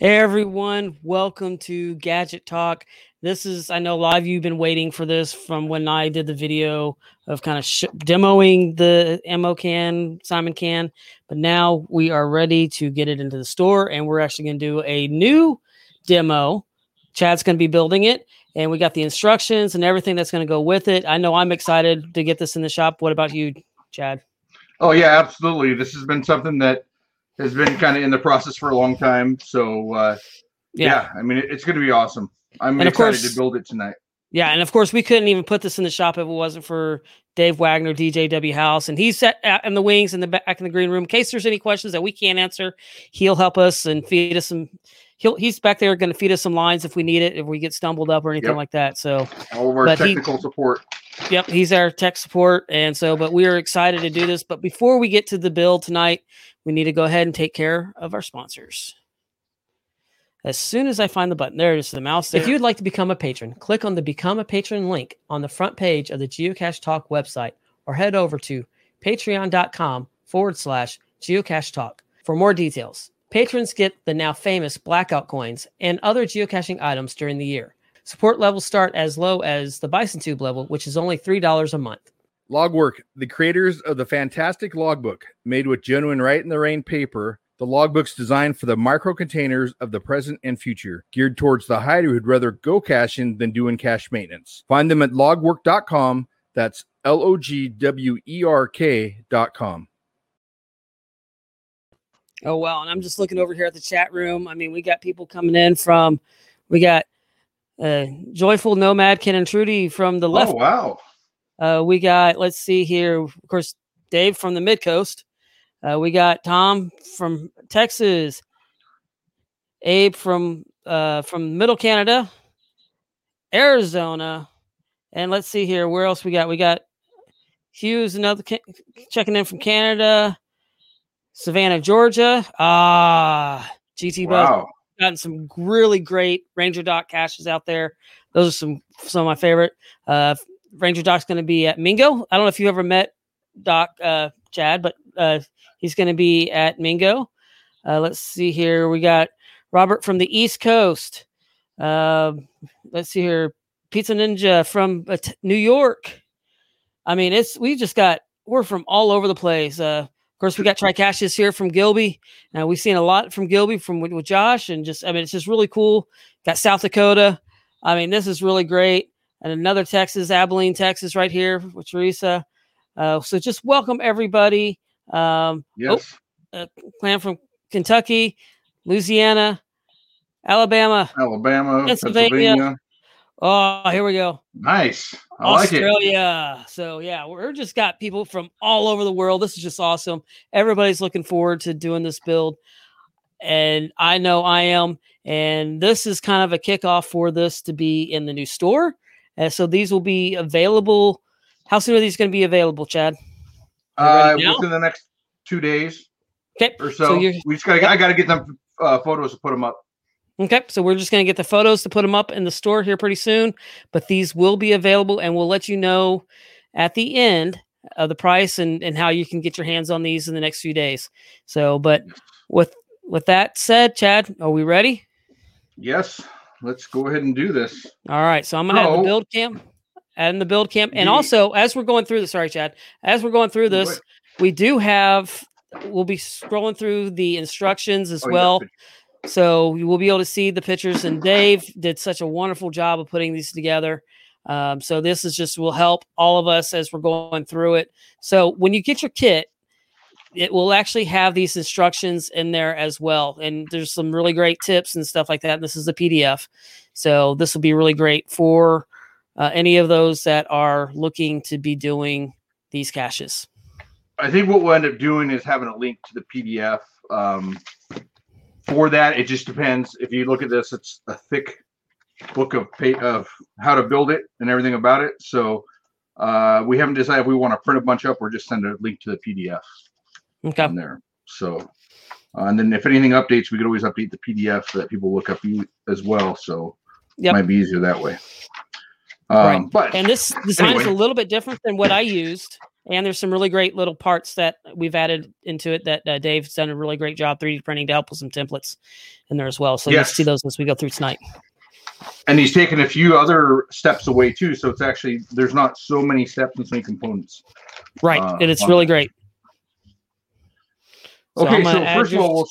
Hey everyone, welcome to Gadget Talk. This is, I know a lot of you have been waiting for this from when I did the video of kind of sh- demoing the ammo can, Simon can, but now we are ready to get it into the store and we're actually going to do a new demo. Chad's going to be building it and we got the instructions and everything that's going to go with it. I know I'm excited to get this in the shop. What about you, Chad? Oh, yeah, absolutely. This has been something that has been kind of in the process for a long time. So, uh, yeah. yeah I mean, it, it's going to be awesome. I'm and excited course, to build it tonight. Yeah, and of course we couldn't even put this in the shop if it wasn't for Dave Wagner, DJW House, and he's set in the wings in the back in the green room. In case there's any questions that we can't answer, he'll help us and feed us some. He'll he's back there going to feed us some lines if we need it, if we get stumbled up or anything yep. like that. So all of our technical he, support. Yep, he's our tech support, and so but we are excited to do this. But before we get to the bill tonight, we need to go ahead and take care of our sponsors as soon as I find the button. There it is, the mouse. There. If you'd like to become a patron, click on the Become a Patron link on the front page of the Geocache Talk website or head over to patreon.com forward slash geocache talk for more details. Patrons get the now famous blackout coins and other geocaching items during the year. Support levels start as low as the Bison Tube level, which is only $3 a month. Logwerk, the creators of the fantastic logbook made with genuine Write in the Rain paper the logbook's designed for the micro containers of the present and future, geared towards the hider who'd rather go caching than doing cache maintenance. Find them at logwerk.com. That's L O G W E R K.com. Oh, well. And I'm just looking over here at the chat room. I mean, we got people coming in from, we got uh, Joyful Nomad, Ken and Trudy from the left. Oh, wow. Uh, we got, let's see here, of course, Dave from the mid coast. Uh, we got Tom from Texas, Abe from uh, from Middle Canada, Arizona, and let's see here where else we got. We got Hughes, another ca- checking in from Canada, Savannah, Georgia. Ah, GT wow. Buzz gotten some really great Ranger Doc caches out there. Those are some some of my favorite. Uh, Ranger Doc's going to be at Mingo. I don't know if you ever met Doc uh, Chad, but uh, He's going to be at Mingo. Uh, let's see here. We got Robert from the East Coast. Uh, let's see here. Pizza Ninja from uh, New York. I mean, it's we just got we're from all over the place. Uh, of course, we got Tricaches here from Gilby. Uh, we've seen a lot from Gilby from with, with Josh, and just I mean, it's just really cool. Got South Dakota. I mean, this is really great. And another Texas, Abilene, Texas, right here with Teresa. Uh, so just welcome everybody. Um, yes. Oh, uh, clan from Kentucky, Louisiana, Alabama, Alabama, Pennsylvania. Pennsylvania. Oh, here we go. Nice. I Australia. Like so yeah, we're just got people from all over the world. This is just awesome. Everybody's looking forward to doing this build. And I know I am. And this is kind of a kickoff for this to be in the new store. And so these will be available. How soon are these going to be available, Chad? Uh, within the next two days. Okay. Or so. so we just gotta. I gotta get them uh, photos to put them up. Okay, so we're just going to get the photos to put them up in the store here pretty soon, but these will be available and we'll let you know at the end of the price and, and how you can get your hands on these in the next few days. So, but with with that said, Chad, are we ready? Yes, let's go ahead and do this. All right, so I'm gonna have the build camp and the build camp. And also, as we're going through this, sorry, Chad, as we're going through this, we do have, we'll be scrolling through the instructions as oh, well. So you will be able to see the pictures. And Dave did such a wonderful job of putting these together. Um, so this is just will help all of us as we're going through it. So when you get your kit, it will actually have these instructions in there as well. And there's some really great tips and stuff like that. And this is a PDF. So this will be really great for uh, any of those that are looking to be doing these caches? I think what we'll end up doing is having a link to the PDF. Um, for that, it just depends. If you look at this, it's a thick book of pay, of how to build it and everything about it. So uh, we haven't decided if we want to print a bunch up or just send a link to the PDF. Okay. In there. So, uh, and then if anything updates, we could always update the PDF so that people look up as well. So yep. it might be easier that way. Um, right. But and this design anyway. is a little bit different than what I used And there's some really great little parts that we've added into it that uh, Dave's done a really great job 3D printing to help with some templates in there as well. So yes. you'll see those as we go through tonight. And he's taken a few other steps away too. So it's actually there's not so many steps and so many components. Right. Uh, and it's really that. great. So okay, so first of all, we'll,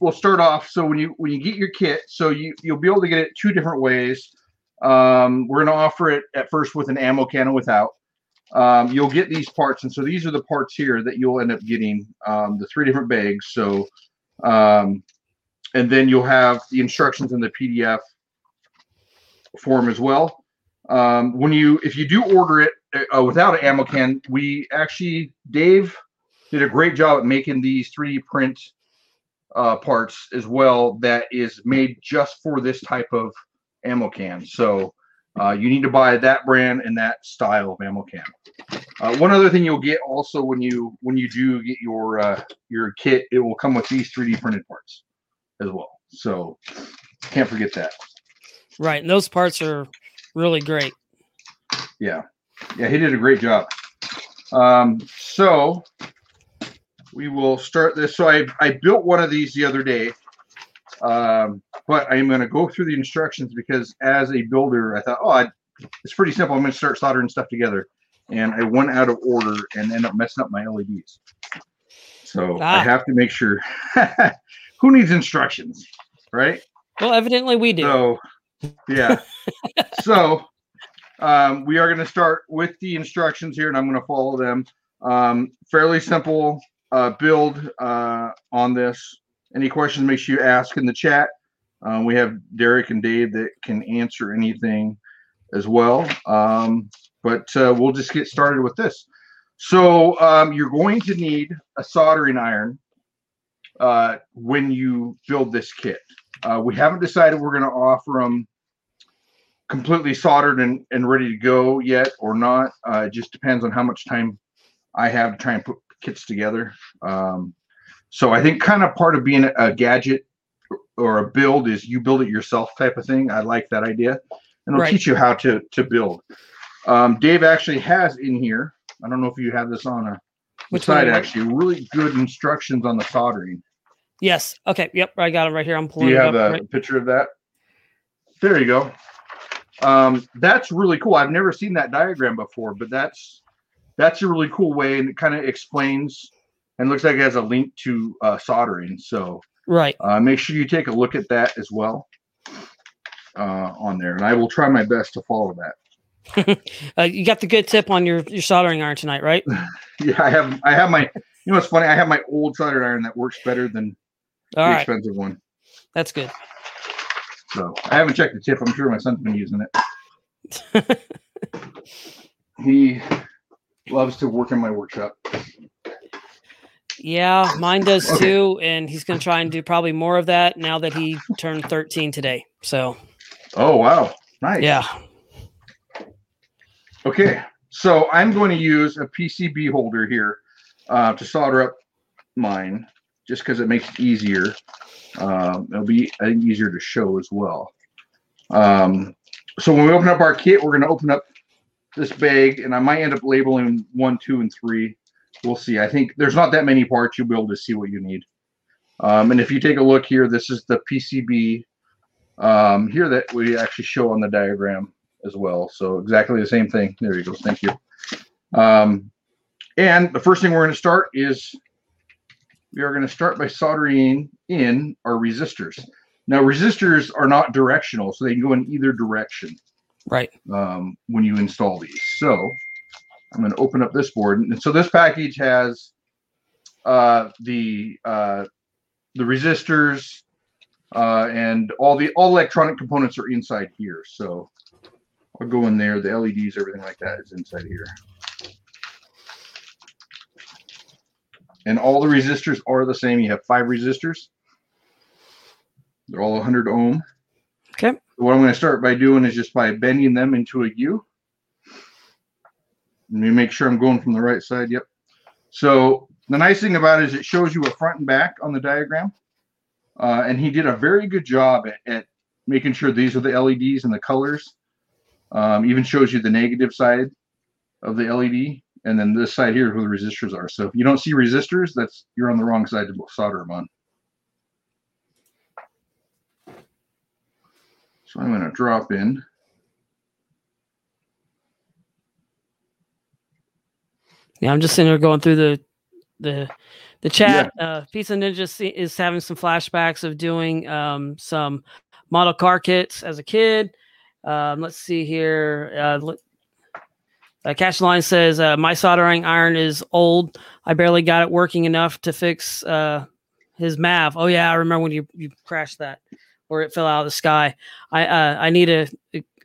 we'll start off. So when you when you get your kit, so you you'll be able to get it two different ways. Um, we're going to offer it at first with an ammo can and without. Um, you'll get these parts, and so these are the parts here that you'll end up getting um, the three different bags. So, um, and then you'll have the instructions in the PDF form as well. Um, when you, if you do order it uh, without an ammo can, we actually Dave did a great job at making these 3D print uh, parts as well. That is made just for this type of ammo can. So uh, you need to buy that brand and that style of ammo can. Uh, one other thing you'll get also when you when you do get your uh, your kit, it will come with these 3D printed parts as well. So can't forget that. Right, and those parts are really great. Yeah, yeah, he did a great job. Um, so we will start this. So I I built one of these the other day. Um, but I'm going to go through the instructions because as a builder, I thought, oh, I, it's pretty simple. I'm going to start soldering stuff together. And I went out of order and ended up messing up my LEDs. So ah. I have to make sure. Who needs instructions, right? Well, evidently we do. So, yeah. so um, we are going to start with the instructions here, and I'm going to follow them. Um, fairly simple uh, build uh, on this. Any questions, make sure you ask in the chat. Um, we have Derek and Dave that can answer anything as well. Um, but uh, we'll just get started with this. So um, you're going to need a soldering iron uh, when you build this kit. Uh, we haven't decided we're going to offer them completely soldered and, and ready to go yet or not. Uh, it just depends on how much time I have to try and put kits together. Um, so I think kind of part of being a gadget or a build is you build it yourself type of thing. I like that idea, and it'll right. teach you how to to build. Um, Dave actually has in here. I don't know if you have this on a Which side actually. Really good instructions on the soldering. Yes. Okay. Yep. I got it right here. I'm pulling. Do you have a right. picture of that? There you go. Um, that's really cool. I've never seen that diagram before, but that's that's a really cool way, and it kind of explains and looks like it has a link to uh, soldering. So right, uh, make sure you take a look at that as well uh, on there, and I will try my best to follow that. uh, you got the good tip on your your soldering iron tonight, right? yeah, I have. I have my. You know, it's funny. I have my old soldering iron that works better than All the right. expensive one. That's good. So I haven't checked the tip. I'm sure my son's been using it. he loves to work in my workshop. Yeah, mine does okay. too, and he's going to try and do probably more of that now that he turned 13 today. So. Oh wow! Nice. Yeah. Okay, so I'm going to use a PCB holder here uh, to solder up mine, just because it makes it easier. Um, it'll be I think easier to show as well. Um, so when we open up our kit, we're going to open up this bag, and I might end up labeling one, two, and three we'll see. I think there's not that many parts. You'll be able to see what you need. Um, and if you take a look here, this is the PCB um, here that we actually show on the diagram as well. So exactly the same thing. There you go. Thank you. Um, and the first thing we're going to start is we are going to start by soldering in our resistors. Now resistors are not directional, so they can go in either direction. Right. Um, when you install these. So I'm going to open up this board. And so this package has uh, the uh, the resistors uh, and all the all electronic components are inside here. So I'll go in there. The LEDs, everything like that is inside here. And all the resistors are the same. You have five resistors. They're all 100 ohm. Okay. What I'm going to start by doing is just by bending them into a U. Let me make sure I'm going from the right side. Yep. So the nice thing about it is it shows you a front and back on the diagram. Uh, and he did a very good job at, at, making sure these are the LEDs and the colors. Um, even shows you the negative side of the LED and then this side here is where the resistors are. So if you don't see resistors, that's you're on the wrong side to solder them on. So I'm going to drop in. Yeah, I'm just sitting there going through the the the chat. Yeah. Uh, Pizza Ninja is having some flashbacks of doing um, some model car kits as a kid. Um, let's see here. Uh, uh, Cash Line says uh, my soldering iron is old. I barely got it working enough to fix uh, his Mav. Oh yeah, I remember when you you crashed that, or it fell out of the sky. I uh, I need a,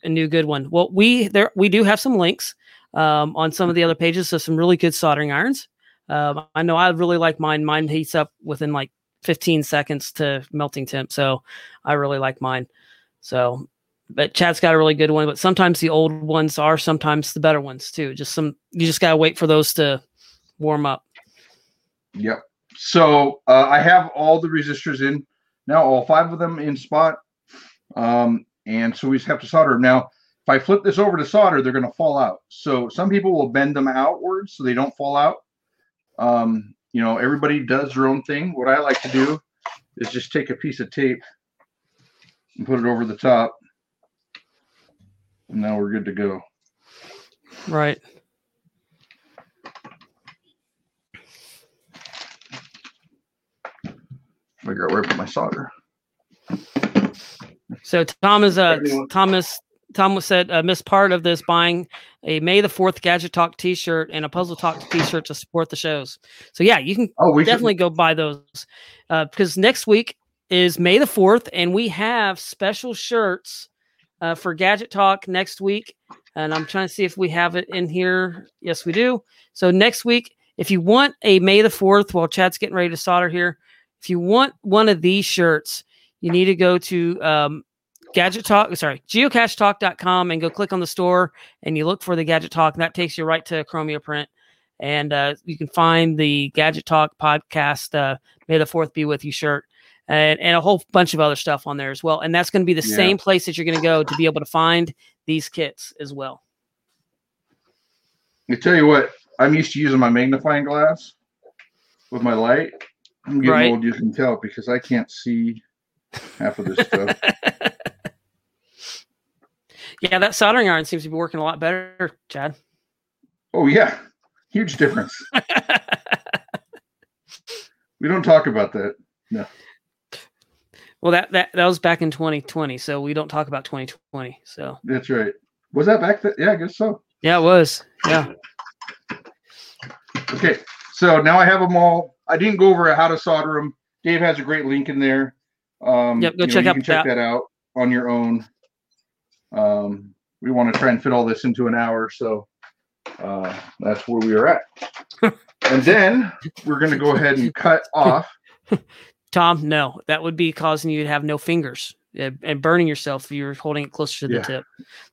a new good one. Well, we there we do have some links um, on some of the other pages, so some really good soldering irons. Um, I know I really like mine. Mine heats up within like 15 seconds to melting temp, so I really like mine. So but Chad's got a really good one. But sometimes the old ones are sometimes the better ones too. Just some you just gotta wait for those to warm up. Yep. So uh, I have all the resistors in now, all five of them in spot. Um, and so we just have to solder them. Now, if I flip this over to solder, they're going to fall out. So some people will bend them outwards so they don't fall out. Um, you know, everybody does their own thing. What I like to do is just take a piece of tape and put it over the top And now we're good to go. Right. Figure out where to put my solder. So Tom is uh Thomas Thomas said uh, missed part of this buying a May the Fourth Gadget Talk T-shirt and a Puzzle Talk T-shirt to support the shows. So yeah, you can oh, definitely should. go buy those uh, because next week is May the Fourth, and we have special shirts uh, for Gadget Talk next week. And I'm trying to see if we have it in here. Yes, we do. So next week, if you want a May the 4th, while Chad's getting ready to solder here, if you want one of these shirts, you need to go to um, Gadget Talk, sorry, geocachetalk.com and go click on the store and you look for the Gadget Talk. And that takes you right to Chromia Print. And uh, you can find the Gadget Talk podcast, uh, May the 4th be with you shirt and, and a whole bunch of other stuff on there as well. And that's going to be the yeah. same place that you're going to go to be able to find these kits as well. I tell you what, I'm used to using my magnifying glass with my light. I'm getting right. old, you can tell, because I can't see half of this stuff. yeah, that soldering iron seems to be working a lot better, Chad. Oh yeah, huge difference. we don't talk about that. No. Well, that, that that was back in 2020, so we don't talk about 2020. So that's right. Was that back then? Yeah, I guess so. Yeah, it was. Yeah. Okay, so now I have them all. I didn't go over how to solder them. Dave has a great link in there. Um, yep, go check know, out check that. that out on your own. Um, we want to try and fit all this into an hour, so uh, that's where we are at. and then we're going to go ahead and cut off Tom, no, that would be causing you to have no fingers and burning yourself if you're holding it closer to the yeah. tip.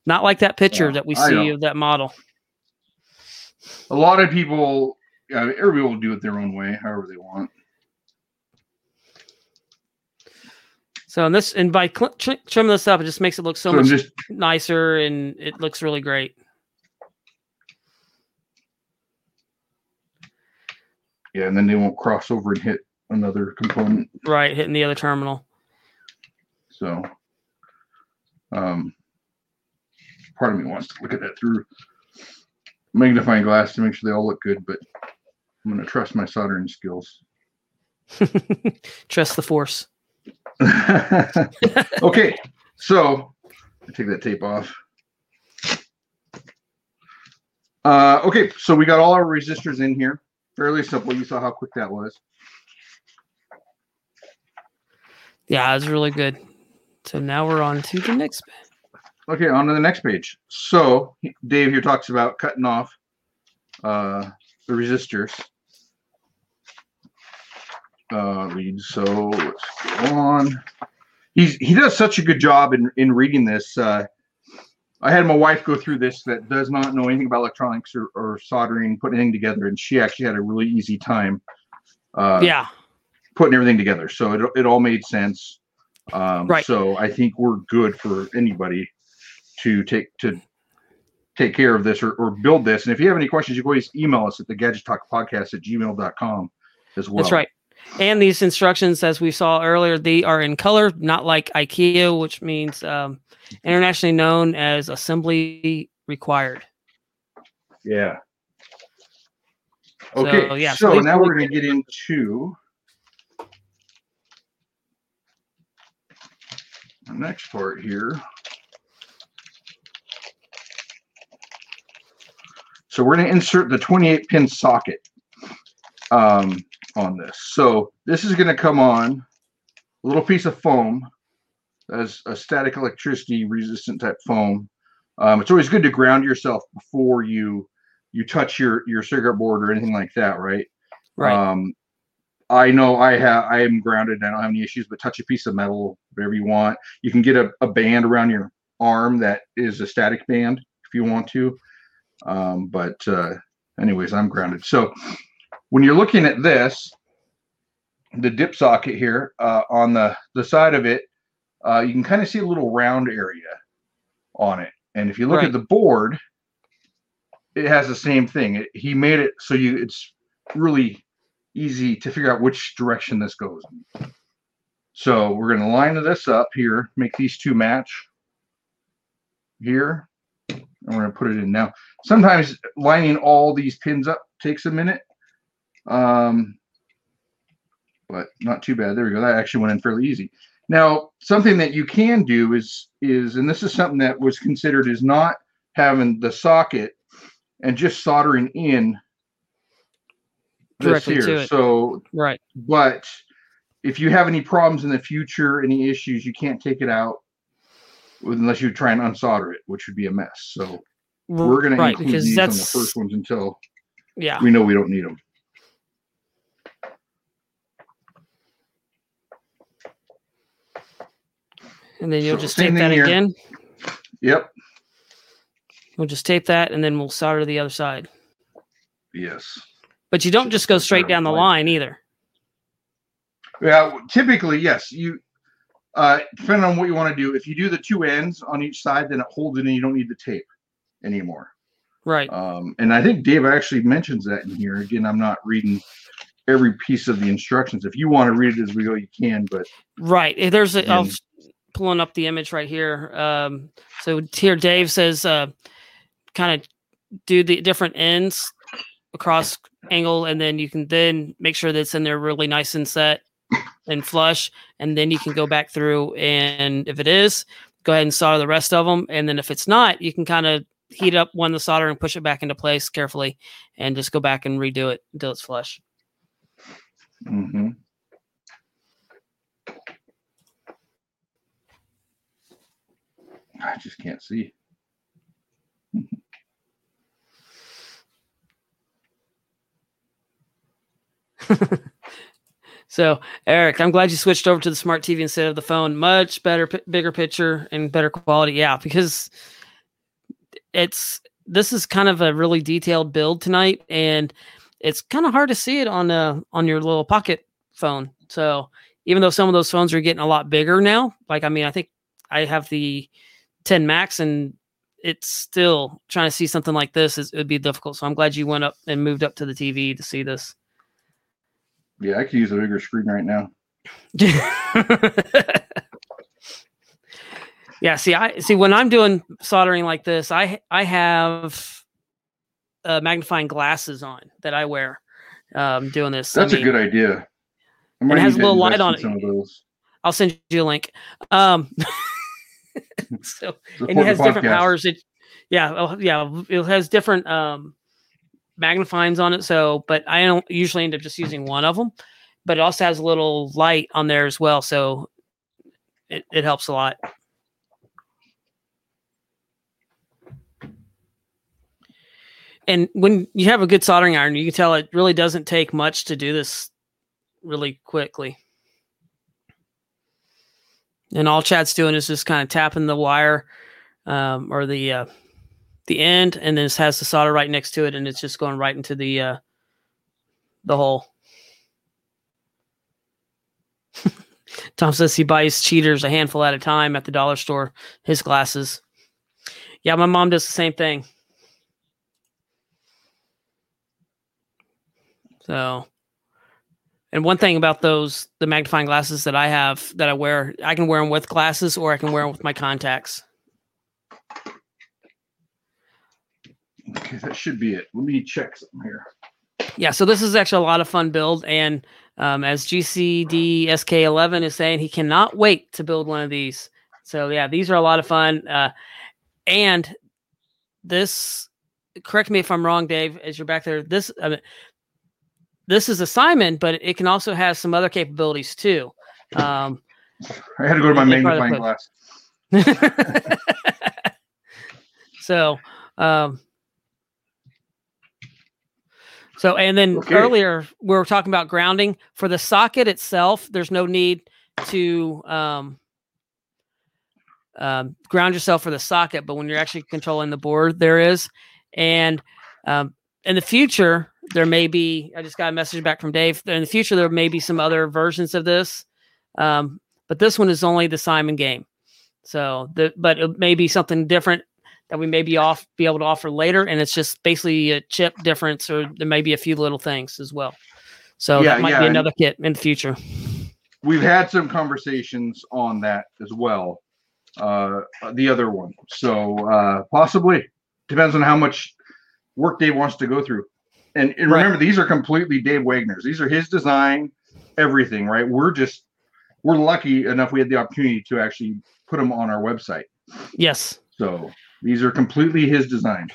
Not like that picture yeah, that we see of that model. A lot of people, everybody will do it their own way, however they want. So and this and by cl- trimming this up, it just makes it look so, so much just, nicer and it looks really great. Yeah, and then they won't cross over and hit another component. Right, hitting the other terminal. So, um, part of me wants to look at that through magnifying glass to make sure they all look good, but I'm going to trust my soldering skills. trust the force. okay, so I take that tape off. Uh, okay, so we got all our resistors in here. Fairly simple. You saw how quick that was. Yeah, it was really good. So now we're on to the next page. Okay, on to the next page. So Dave here talks about cutting off uh, the resistors. Uh, leads. So let's go on. He's he does such a good job in in reading this. Uh, I had my wife go through this that does not know anything about electronics or, or soldering, putting anything together, and she actually had a really easy time. Uh, yeah, putting everything together. So it, it all made sense. Um, right. So I think we're good for anybody to take to take care of this or, or build this. And if you have any questions, you can always email us at the gadget talk podcast at gmail.com as well. That's right. And these instructions, as we saw earlier, they are in color, not like IKEA, which means um, internationally known as assembly required. Yeah. Okay. So, yeah, so now we're going to get into the next part here. So we're going to insert the 28 pin socket um, on this. So this is going to come on a little piece of foam as a static electricity resistant type foam. Um, it's always good to ground yourself before you you touch your your cigarette board or anything like that, right? Right. Um, I know I have I am grounded. I don't have any issues, but touch a piece of metal, whatever you want. You can get a, a band around your arm that is a static band if you want to. Um, but uh, anyways, I'm grounded. So when you're looking at this, the dip socket here uh, on the the side of it, uh, you can kind of see a little round area on it. And if you look right. at the board, it has the same thing. It, he made it so you it's really easy to figure out which direction this goes. So we're going to line this up here, make these two match here, and we're going to put it in now. Sometimes lining all these pins up takes a minute, um, but not too bad. There we go. That actually went in fairly easy. Now, something that you can do is is, and this is something that was considered is not having the socket and just soldering in directly here. to it. So right, but if you have any problems in the future, any issues, you can't take it out unless you try and unsolder it, which would be a mess. So we're going right, to include these on the first ones until yeah we know we don't need them. And then you'll so just tape that here. again. Yep. We'll just tape that and then we'll solder the other side. Yes. But you don't just go straight down the line either. Yeah, typically, yes. You uh depending on what you want to do, if you do the two ends on each side, then it holds it and you don't need the tape anymore. Right. Um, and I think Dave actually mentions that in here. Again, I'm not reading every piece of the instructions. If you want to read it as we go, you can. But right, there's a. pulling up the image right here. Um, so here, Dave says, uh, kind of do the different ends across angle, and then you can then make sure that it's in there really nice and set and flush, and then you can go back through and if it is, go ahead and solder the rest of them, and then if it's not, you can kind of heat up one of the solder and push it back into place carefully, and just go back and redo it until it's flush. Mm-hmm. I just can't see. so, Eric, I'm glad you switched over to the smart TV instead of the phone. Much better, p- bigger picture and better quality. Yeah, because it's this is kind of a really detailed build tonight, and it's kind of hard to see it on uh on your little pocket phone. So, even though some of those phones are getting a lot bigger now, like I mean, I think I have the 10 max and it's still trying to see something like this is it would be difficult. So I'm glad you went up and moved up to the TV to see this. Yeah, I could use a bigger screen right now. yeah, see, I see when I'm doing soldering like this, I I have uh, magnifying glasses on that I wear um, doing this. That's I mean, a good idea. It has a little light on it. I'll send you a link. Um, so and it has different powers. It yeah, yeah, it has different um magnifyings on it. So, but I don't usually end up just using one of them. But it also has a little light on there as well, so it, it helps a lot. And when you have a good soldering iron, you can tell it really doesn't take much to do this really quickly and all Chad's doing is just kind of tapping the wire um, or the uh, the end, and then it has the solder right next to it, and it's just going right into the uh, the hole. Tom says he buys cheaters a handful at a time at the dollar store. His glasses. Yeah, my mom does the same thing. So and one thing about those the magnifying glasses that I have that I wear, I can wear them with glasses or I can wear them with my contacts. Okay, that should be it. Let me check something here. Yeah, so this is actually a lot of fun build, and um, as GCD SK11 is saying, he cannot wait to build one of these. So yeah, these are a lot of fun. Uh, and this, correct me if I'm wrong, Dave, as you're back there. This, I mean, this is a Simon, but it can also have some other capabilities too. Um, I had to go to my magnifying glass. so, um, so, and then okay. earlier we were talking about grounding for the socket itself. There's no need to um, um, ground yourself for the socket, but when you're actually controlling the board, there is. And um, in the future, there may be. I just got a message back from Dave. In the future, there may be some other versions of this, um, but this one is only the Simon game. So, the but it may be something different that we may be off be able to offer later, and it's just basically a chip difference, or there may be a few little things as well. So yeah, that might yeah, be another kit in the future. We've had some conversations on that as well. Uh, the other one, so uh, possibly depends on how much work Dave wants to go through. And, and remember, right. these are completely Dave Wagner's. These are his design, everything. Right? We're just we're lucky enough we had the opportunity to actually put them on our website. Yes. So these are completely his design.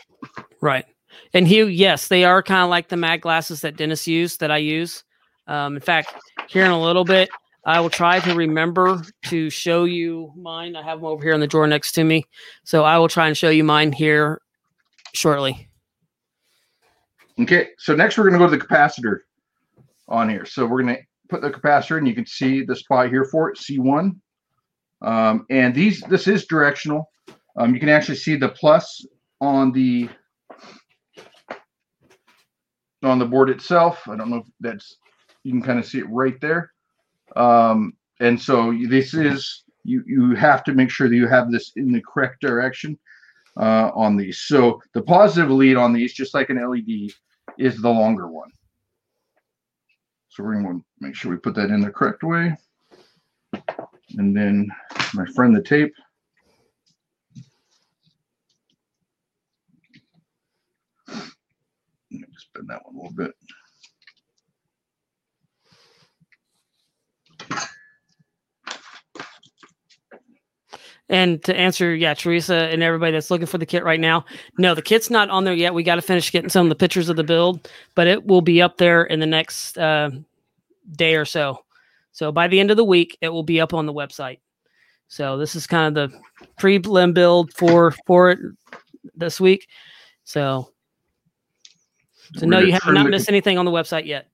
Right. And Hugh, yes, they are kind of like the mag glasses that Dennis used that I use. Um, in fact, here in a little bit, I will try to remember to show you mine. I have them over here in the drawer next to me. So I will try and show you mine here shortly. Okay. So next we're going to go to the capacitor on here. So we're going to put the capacitor and you can see the spot here for it, C1. Um, and these, this is directional. Um, you can actually see the plus on the on the board itself. I don't know if that's you can kind of see it right there. Um, and so this is you you have to make sure that you have this in the correct direction uh, on these. So the positive lead on these, just like an LED, is the longer one. So we're going to make sure we put that in the correct way. And then my friend the tape. spin that one a little bit. And to answer, yeah, Teresa and everybody that's looking for the kit right now, no, the kit's not on there yet. We got to finish getting some of the pictures of the build, but it will be up there in the next uh, day or so. So by the end of the week, it will be up on the website. So this is kind of the pre-lim build for for it this week. So so no, you have not missed anything on the website yet.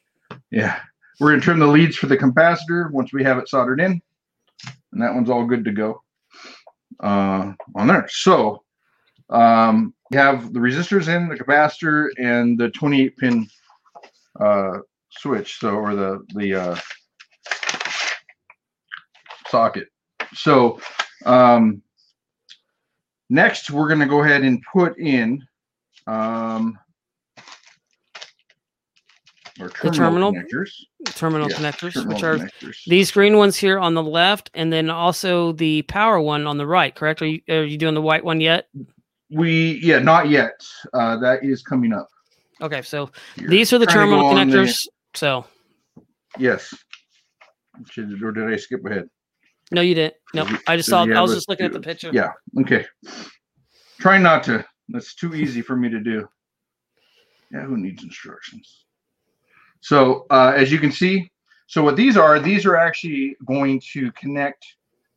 yeah. We're going to trim the leads for the capacitor once we have it soldered in. And that one's all good to go uh, on there. So um, you have the resistors in, the capacitor, and the 28 pin uh, switch. So, or the, the uh, socket. So um, next we're going to go ahead and put in um, or terminal the terminal connectors. Terminal yes, connectors, terminal which are connectors. these green ones here on the left, and then also the power one on the right. Correct? Are you are you doing the white one yet? We yeah, not yet. Uh, that is coming up. Okay, so You're these are the terminal connectors. The, so yes, Should, or did I skip ahead? No, you didn't. No, I just saw. I was just looking at the picture. Yeah. Okay. Try not to. That's too easy for me to do. Yeah, who needs instructions? So uh, as you can see, so what these are, these are actually going to connect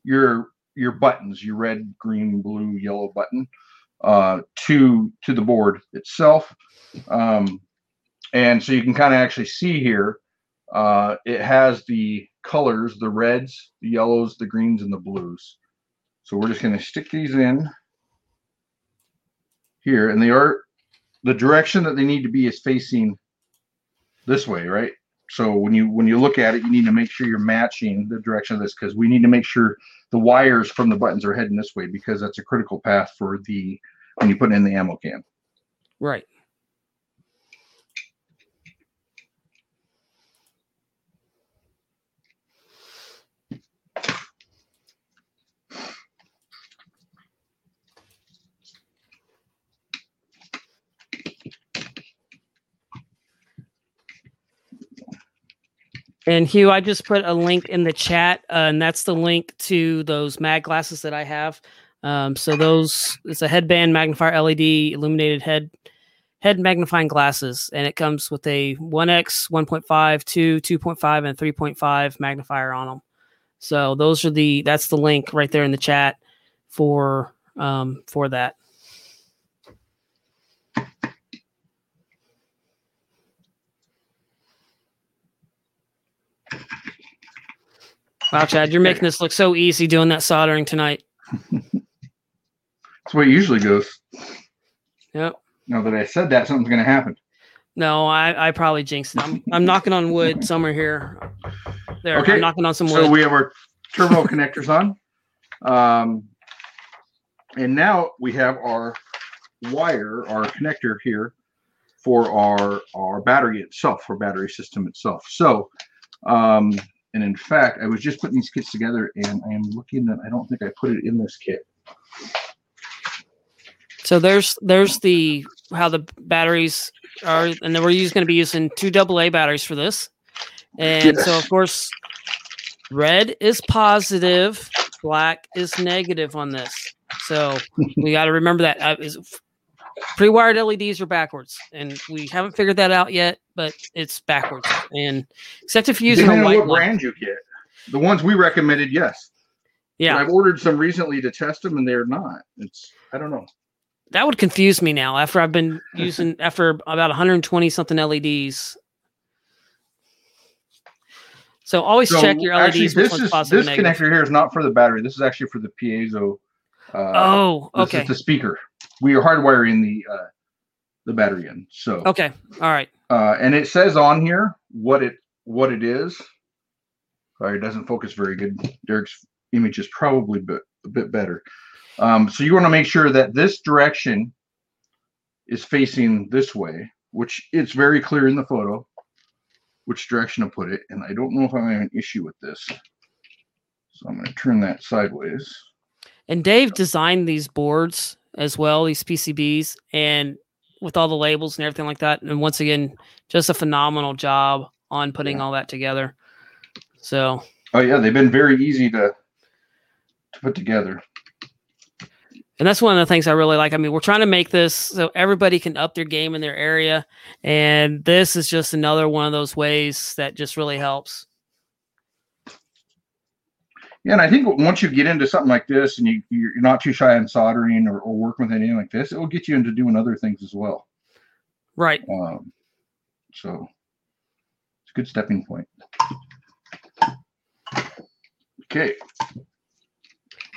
your your buttons, your red, green, blue, yellow button, uh, to to the board itself. Um, and so you can kind of actually see here, uh, it has the colors, the reds, the yellows, the greens, and the blues. So we're just going to stick these in here, and they are the direction that they need to be is facing this way, right? So when you when you look at it, you need to make sure you're matching the direction of this because we need to make sure the wires from the buttons are heading this way because that's a critical path for the when you put in the ammo can. Right. And Hugh, I just put a link in the chat, uh, and that's the link to those mag glasses that I have. Um, so those it's a headband magnifier LED illuminated head head magnifying glasses, and it comes with a 1x, 1.5, 2, 2.5, and 3.5 magnifier on them. So those are the that's the link right there in the chat for um, for that. Wow, Chad, you're making this look so easy doing that soldering tonight. That's the way it usually goes. Yep. Now that I said that, something's going to happen. No, I, I probably jinxed it. I'm, I'm knocking on wood somewhere here. There, Okay, I'm knocking on some wood. So we have our terminal connectors on. Um, and now we have our wire, our connector here for our, our battery itself, our battery system itself. So, um, and in fact, I was just putting these kits together and I am looking that I don't think I put it in this kit. So there's there's the how the batteries are, and then we're using going to be using two AA batteries for this, and so of course, red is positive, black is negative on this. So we got to remember that uh, is pre-wired LEDs are backwards, and we haven't figured that out yet, but it's backwards. And except if you're using Depending a white what one. brand you get. The ones we recommended, yes. But yeah, I've ordered some recently to test them and they're not. It's, I don't know. that would confuse me now after I've been using after about 120 something LEDs. So always So, check your LEDs. Actually, this is this connector here is not for the battery. This is actually for the piezo. Uh, Oh, this okay, is the speaker. We are hardwiring the uh, the battery in. So, okay, all right. Uh, and it says on here what it what it is. Sorry, it doesn't focus very good. Derek's image is probably bit, a bit better. Um, so you want to make sure that this direction is facing this way, which it's very clear in the photo which direction to put it. And I don't know if I have an issue with this. So I'm going to turn that sideways. And Dave designed these boards as well, these PCBs, and with all the labels and everything like that. And once again, just a phenomenal job on putting Yeah. all that together. So Oh yeah, they've been very easy to to put together. And that's one of the things I really like. I mean, we're trying to make this so everybody can up their game in their area. And this is just another one of those ways that just really helps. Yeah, and I think once you get into something like this and you you're not too shy on soldering or, or working with anything like this, it will get you into doing other things as well. Right. Um, so it's a good stepping point. Okay.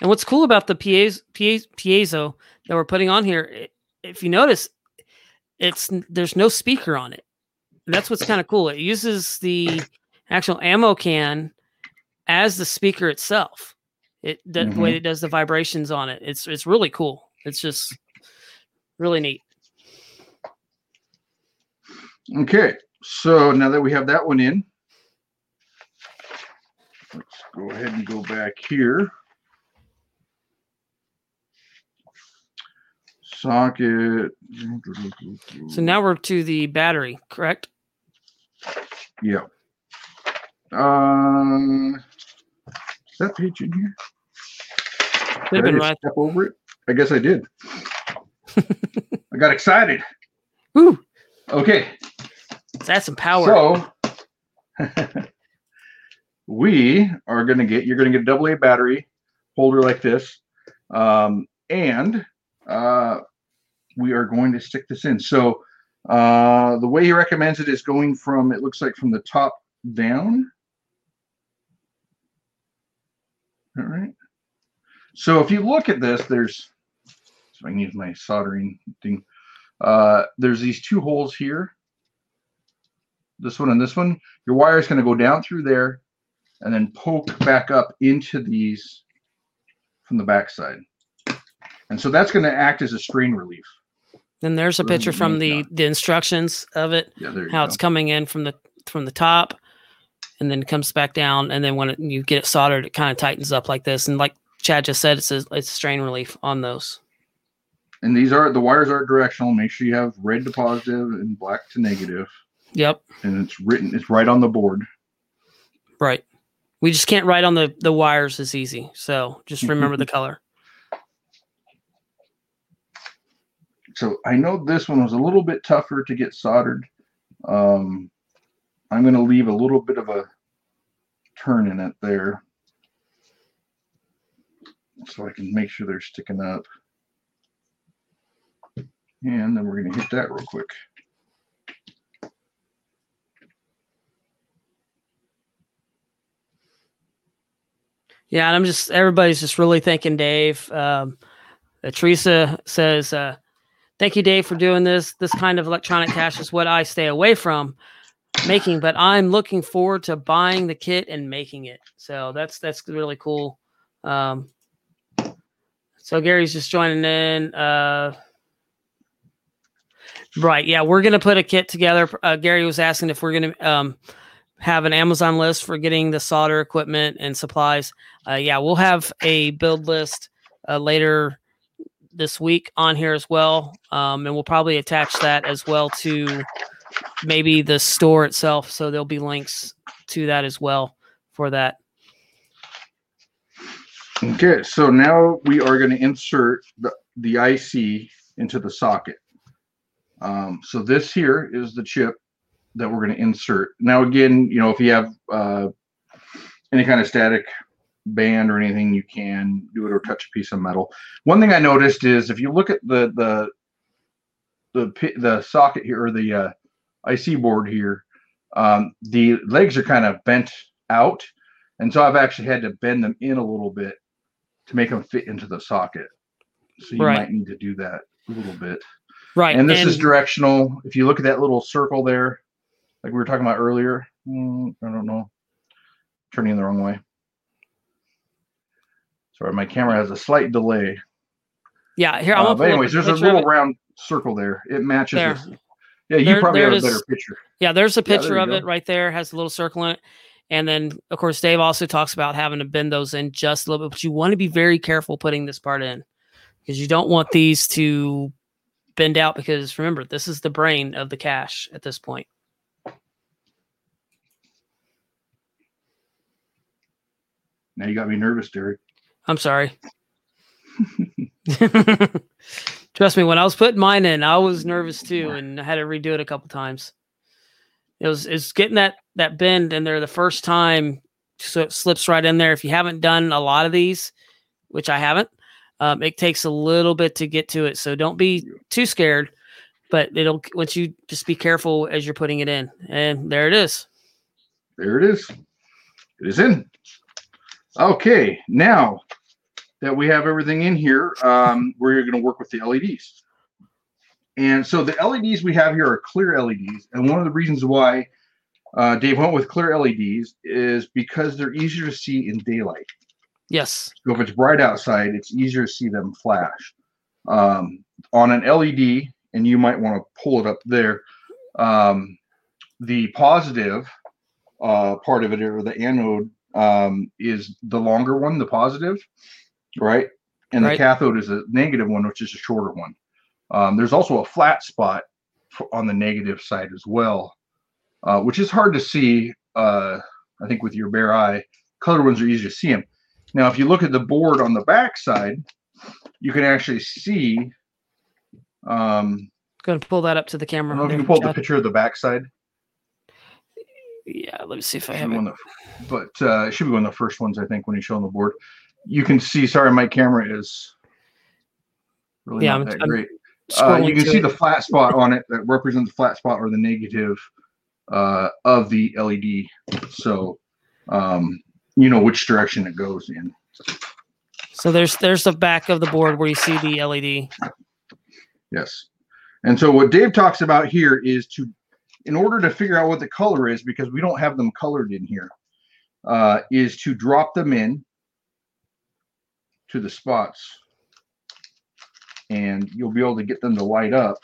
And what's cool about the piezo, piezo, piezo that we're putting on here, if you notice, it's there's no speaker on it. And that's what's kind of cool. It uses the actual ammo can as the speaker itself. It the Mm-hmm. way it does the vibrations on it. It's it's really cool. It's just really neat. Okay. So now that we have that one in, let's go ahead and go back here. Socket. So now we're to the battery, correct? Yeah. Uh, that page in here? Did I been right. Step over it. I guess I did. I got excited. Woo! Okay. That's some power. So we are going to get, you're going to get a double A battery holder like this. Um, and uh, we are going to stick this in. So uh, the way he recommends it is going from, it looks like from the top down. All right. So if you look at this, there's, so I can use my soldering thing. Uh, there's these two holes here this one and this one, your wire is going to go down through there and then poke back up into these from the backside. And so that's going to act as a strain relief. Then there's a picture from the the instructions of it, Yeah, there you how go. it's coming in from the from the top, and then comes back down, and then when it, you get it soldered, it kind of tightens up like this. And like Chad just said, it's a, it's strain relief on those. And these are the wires are directional. Make sure you have red to positive and black to negative. Yep. And it's written, it's right on the board. Right. We just can't write on the the wires as easy. So just remember the color. So I know this one was a little bit tougher to get soldered. Um, I'm going to leave a little bit of a turn in it there so I can make sure they're sticking up. And then we're going to hit that real quick. Yeah, and I'm just everybody's just really thanking Dave. Um, uh, Teresa says, uh, "Thank you, Dave, for doing this. This kind of electronic cache is what I stay away from making, but I'm looking forward to buying the kit and making it. So that's that's really cool. Um, so Gary's just joining in. Uh, right, yeah, we're gonna put a kit together. Uh, Gary was asking if we're gonna um, have an Amazon list for getting the solder equipment and supplies. Uh, yeah, we'll have a build list uh, later this week on here as well, um, and we'll probably attach that as well to maybe the store itself. So there'll be links to that as well for that. Okay, so now we are going to insert the, the IC into the socket. Um, so this here is the chip that we're going to insert. Now, again, you know, if you have uh, any kind of static band or anything, you can do it or touch a piece of metal. One thing I noticed is if you look at the the the the socket here or the uh, IC board here, um, the legs are kind of bent out, and so I've actually had to bend them in a little bit to make them fit into the socket. So you right. might need to do that a little bit. Right. And this and is directional. If you look at that little circle there, like we were talking about earlier, mm, I don't know, turning the wrong way. Sorry, my camera has a slight delay. Yeah, here. I'm uh, but anyways, there's a little round circle there. It matches. There. Yeah, you there, probably there have a better picture. Yeah, there's a picture yeah, of go. it right there. Has a little circle in it. And then, of course, Dave also talks about having to bend those in just a little bit, but you want to be very careful putting this part in because you don't want these to bend out. Because remember, this is the brain of the cache at this point. Now you got me nervous, Derek. I'm sorry. Trust me, when I was putting mine in, I was nervous too, and I had to redo it a couple times. It was it's getting that that bend in there the first time, so it slips right in there. If you haven't done a lot of these, which I haven't, um, it takes a little bit to get to it. So don't be too scared, but it'll once you just be careful as you're putting it in, and there it is. There it is. It is in. Okay, now that we have everything in here, um, we're going to work with the LEDs. And so the LEDs we have here are clear LEDs. And one of the reasons why uh, Dave went with clear LEDs is because they're easier to see in daylight. Yes. So if it's bright outside, it's easier to see them flash. Um, on an LED, and you might want to pull it up there, um, the positive uh, part of it, or the anode, um, is the longer one, the positive right? And right. the cathode is a negative one, which is a shorter one. Um, there's also a flat spot on the negative side as well, uh, which is hard to see. Uh, I think with your bare eye, color ones are easy to see them. Now, if you look at the board on the back side, you can actually see. Um, Going to pull that up to the camera. I don't know if you can pull the picture of the back side. Yeah, let me see if I have it. The, but uh, it should be one of the first ones, I think, when you show on the board you can see. Sorry, my camera is really yeah, not I'm, that I'm great. Uh, you can see it. the flat spot on it that represents the flat spot or the negative uh, of the LED. So um, you know which direction it goes in. So there's there's the back of the board where you see the LED. Yes. And so what Dave talks about here is to, in order to figure out what the color is, because we don't have them colored in here, uh, is to drop them in to the spots and you'll be able to get them to light up.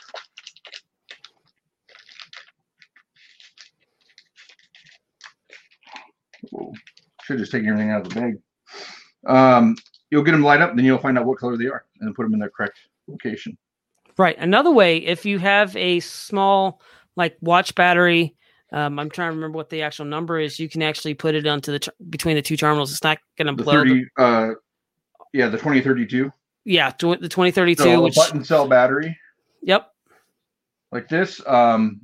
Whoa. Should just take everything out of the bag. Um, you'll get them light up, then you'll find out what color they are and put them in their correct location. Right. Another way, if you have a small like watch battery Um, I'm trying to remember what the actual number is. You can actually put it onto the between the two terminals. It's not going to blow. 30, the, uh, yeah, the 2032. Yeah, tw- the 2032. So which, button cell battery. Yep. Like this. Um,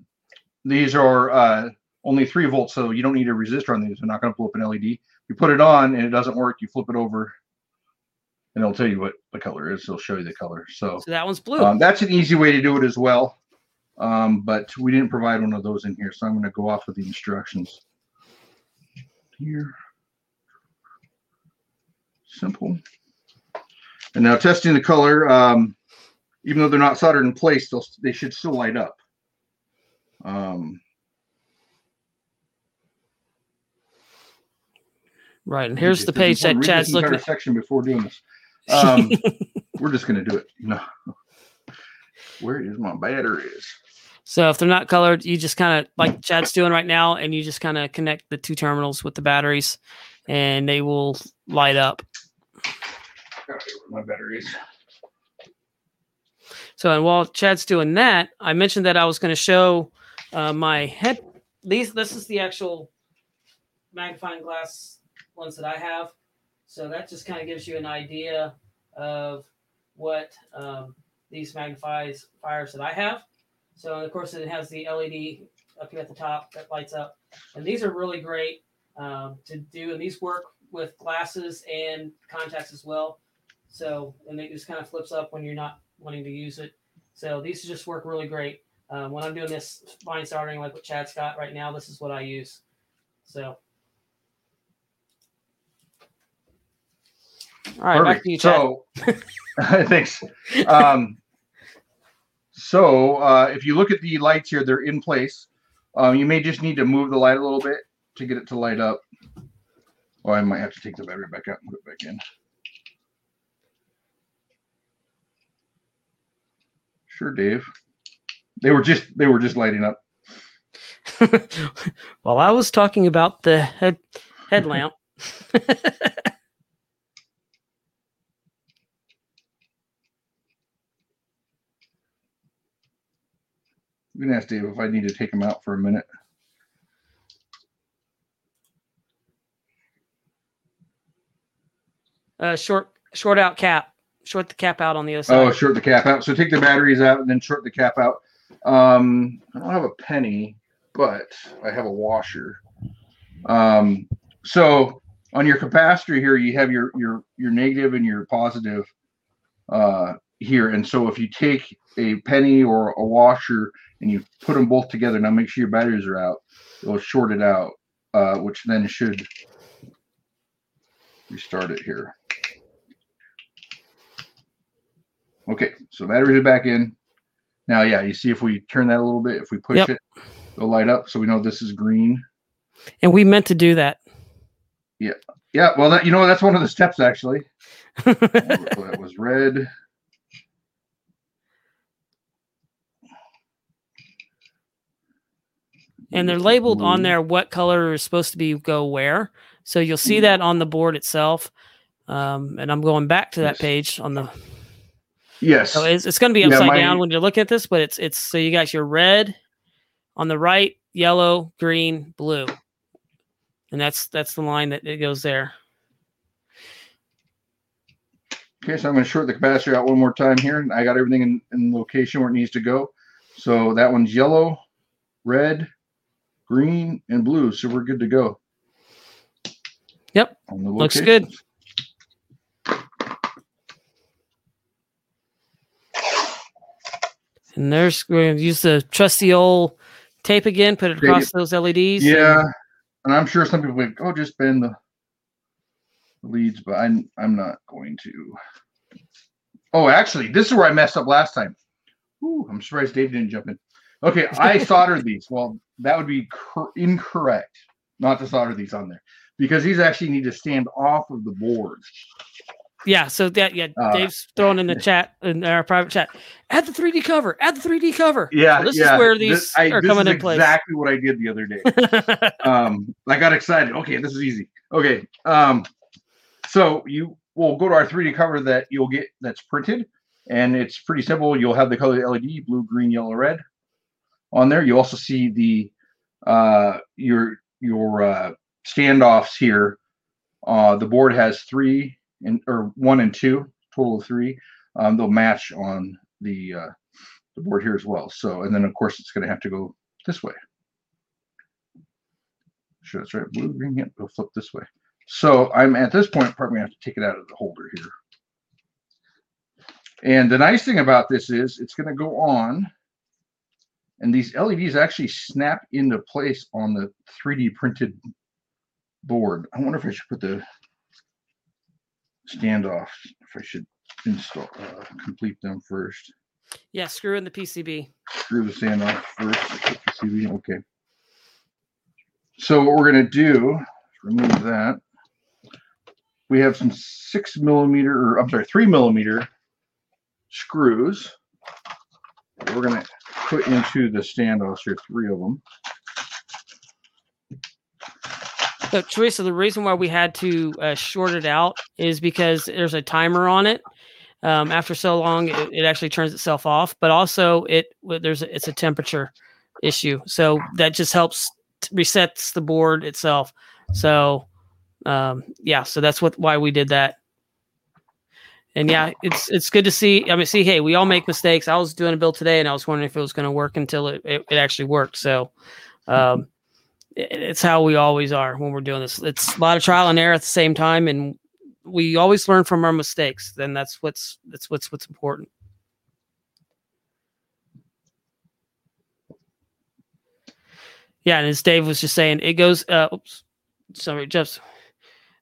these are uh, only three volts, so you don't need a resistor on these. They're not going to blow up an LED. You put it on and it doesn't work. You flip it over, and it'll tell you what the color is. It'll show you the color. So, so that one's blue. Um, that's an easy way to do it as well. Um, but we didn't provide one of those in here, so I'm going to go off with the instructions here. Simple. And now testing the color, um, even though they're not soldered in place, they should still light up. Um, right, and here's the page that Chad's looking at. Section before doing this, um, we're just going to do it. No, where is my batteries? So if they're not colored, you just kind of like Chad's doing right now, and you just kind of connect the two terminals with the batteries, and they will light up. My. So, and while Chad's doing that, I mentioned that I was going to show uh, my head. These, this is the actual magnifying glass ones that I have. So that just kind of gives you an idea of what um, these magnifies fires that I have. So of course it has the LED up here at the top that lights up, and these are really great um, to do. And these work with glasses and contacts as well. So and it just kind of flips up when you're not wanting to use it. So these just work really great. Um, when I'm doing this fine soldering like what Chad's got right now, this is what I use. So. All right, Perfect. back to you, Chad. So, thanks. Um, so uh, if you look at the lights here, they're in place. Um, you may just need to move the light a little bit to get it to light up. Or oh, I might have to take the battery back out and put it back in. Sure, Dave. They were just they were just lighting up. While I was talking about the head headlamp. I'm gonna ask Dave if I need to take him out for a minute. Uh, short, short out cap. Short the cap out on the other side. Oh, short the cap out. So take the batteries out and then short the cap out. Um, I don't have a penny, but I have a washer. Um, so on your capacitor here, you have your your your negative and your positive uh, here. And so if you take a penny or a washer and you put them both together. Now make sure your batteries are out. It'll short it out, uh, which then should restart it here. Okay, so batteries are back in. Now, yeah, you see if we turn that a little bit, if we push yep. it, it'll light up. So we know this is green. And we meant to do that. Yeah. Yeah. Well, that you know that's one of the steps actually. that was red. and they're labeled on there what color is supposed to be go where. So you'll see that on the board itself. Um, and I'm going back to that page on the. Yes. So it's, it's going to be upside yeah, my... down when you look at this, but it's it's so you got your red on the right, yellow, green, blue, and that's that's the line that it goes there. Okay, so I'm going to short the capacitor out one more time here. I got everything in, in location where it needs to go. So that one's yellow, red, green, and blue. So we're good to go. Yep. Looks good. And there's we're going to use the trusty old tape again, put it across those LEDs. Yeah. And, and I'm sure some people would go oh, just bend the leads, but I'm I'm not going to. Oh, actually, this is where I messed up last time. Ooh, I'm surprised Dave didn't jump in. Okay, I soldered these. Well, that would be cor- incorrect not to solder these on there because these actually need to stand off of the board. Yeah, so that yeah, uh, Dave's throwing in the chat in our private chat. Add the 3D cover. Add the 3D cover. Yeah, so this yeah. is where these this, I, are coming in place. Exactly what I did the other day. um, I got excited. Okay, this is easy. Okay, um, so you will go to our 3D cover that you'll get that's printed, and it's pretty simple. You'll have the color LED: blue, green, yellow, red on there. You also see the uh, your your uh, standoffs here. Uh, the board has three and or one and two, total of three. Um, they'll match on the uh, the board here as well. So, and then of course it's going to have to go this way. Sure, that's right. Blue, green, yep, go flip this way. So I'm at this point probably have to take it out of the holder here. And the nice thing about this is it's going to go on and these LEDs actually snap into place on the 3D printed board. I wonder if I should put the standoff, if I should install, uh, complete them first. Yeah, screw in the PCB. Screw the standoff first. PCB, okay. So what we're going to do, is remove that. We have some six millimeter, or I'm sorry, three millimeter screws. We're going to put into the standoffs here, three of them. So, Teresa, the reason why we had to uh, short it out is because there's a timer on it. Um, after so long, it, it, actually turns itself off. But also, it there's it's a temperature issue, so that just helps resets the board itself. So, um, yeah, so that's what why we did that. And yeah, it's it's good to see. I mean, see, hey, we all make mistakes. I was doing a build today, and I was wondering if it was going to work until it, it, it actually worked. So, um, it's how we always are when we're doing this. It's a lot of trial and error at the same time, and we always learn from our mistakes. Then that's what's that's what's what's important. Yeah, and as Dave was just saying, it goes. Uh, oops, sorry, Jeff's.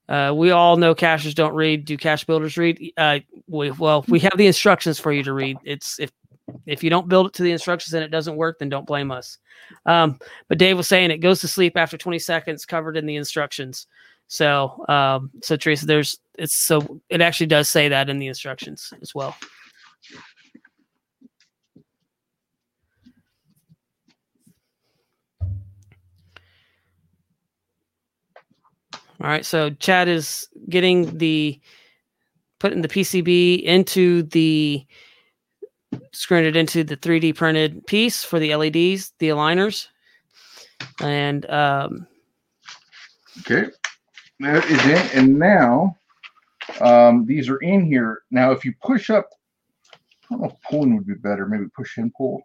Uh, we all know cachers don't read. Do cache builders read? Uh, we, well, we have the instructions for you to read. It's if if you don't build it to the instructions and it doesn't work, then don't blame us. Um, but Dave was saying it goes to sleep after 20 seconds, covered in the instructions. So, um, so Teresa, there's it's so it actually does say that in the instructions as well. All right, so Chad is getting the putting the PCB into the screwing it into the 3D printed piece for the LEDs, the aligners. And um, okay, that is in. And now um, these are in here. Now, if you push up, I don't know if pulling would be better. Maybe push and pull.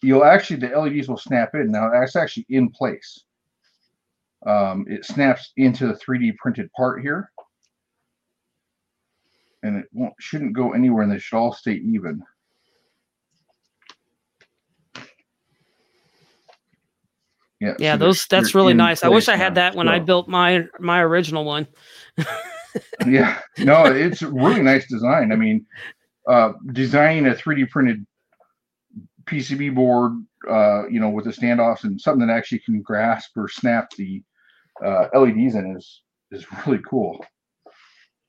You'll actually the LEDs will snap in. Now that's actually in place. Um, it snaps into the 3D printed part here and it won't, shouldn't go anywhere and they should all stay even. Yeah, yeah, those that's really nice. I wish I had that when I built my my original one. yeah, no, it's a really nice design. I mean, uh, designing a 3D printed PCB board, uh, you know, with the standoffs and something that actually can grasp or snap the uh, LEDs in is is really cool.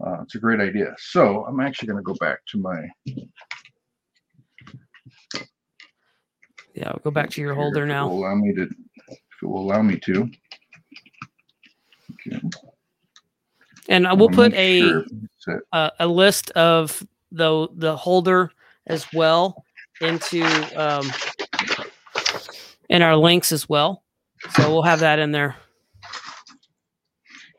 Uh, it's a great idea. So I'm actually going to go back to my. Yeah, I'll go back to your holder now. allow me to. If it will allow me to. Okay. And I will put a sure a, a list of the the holder as well into um, in our links as well. So we'll have that in there.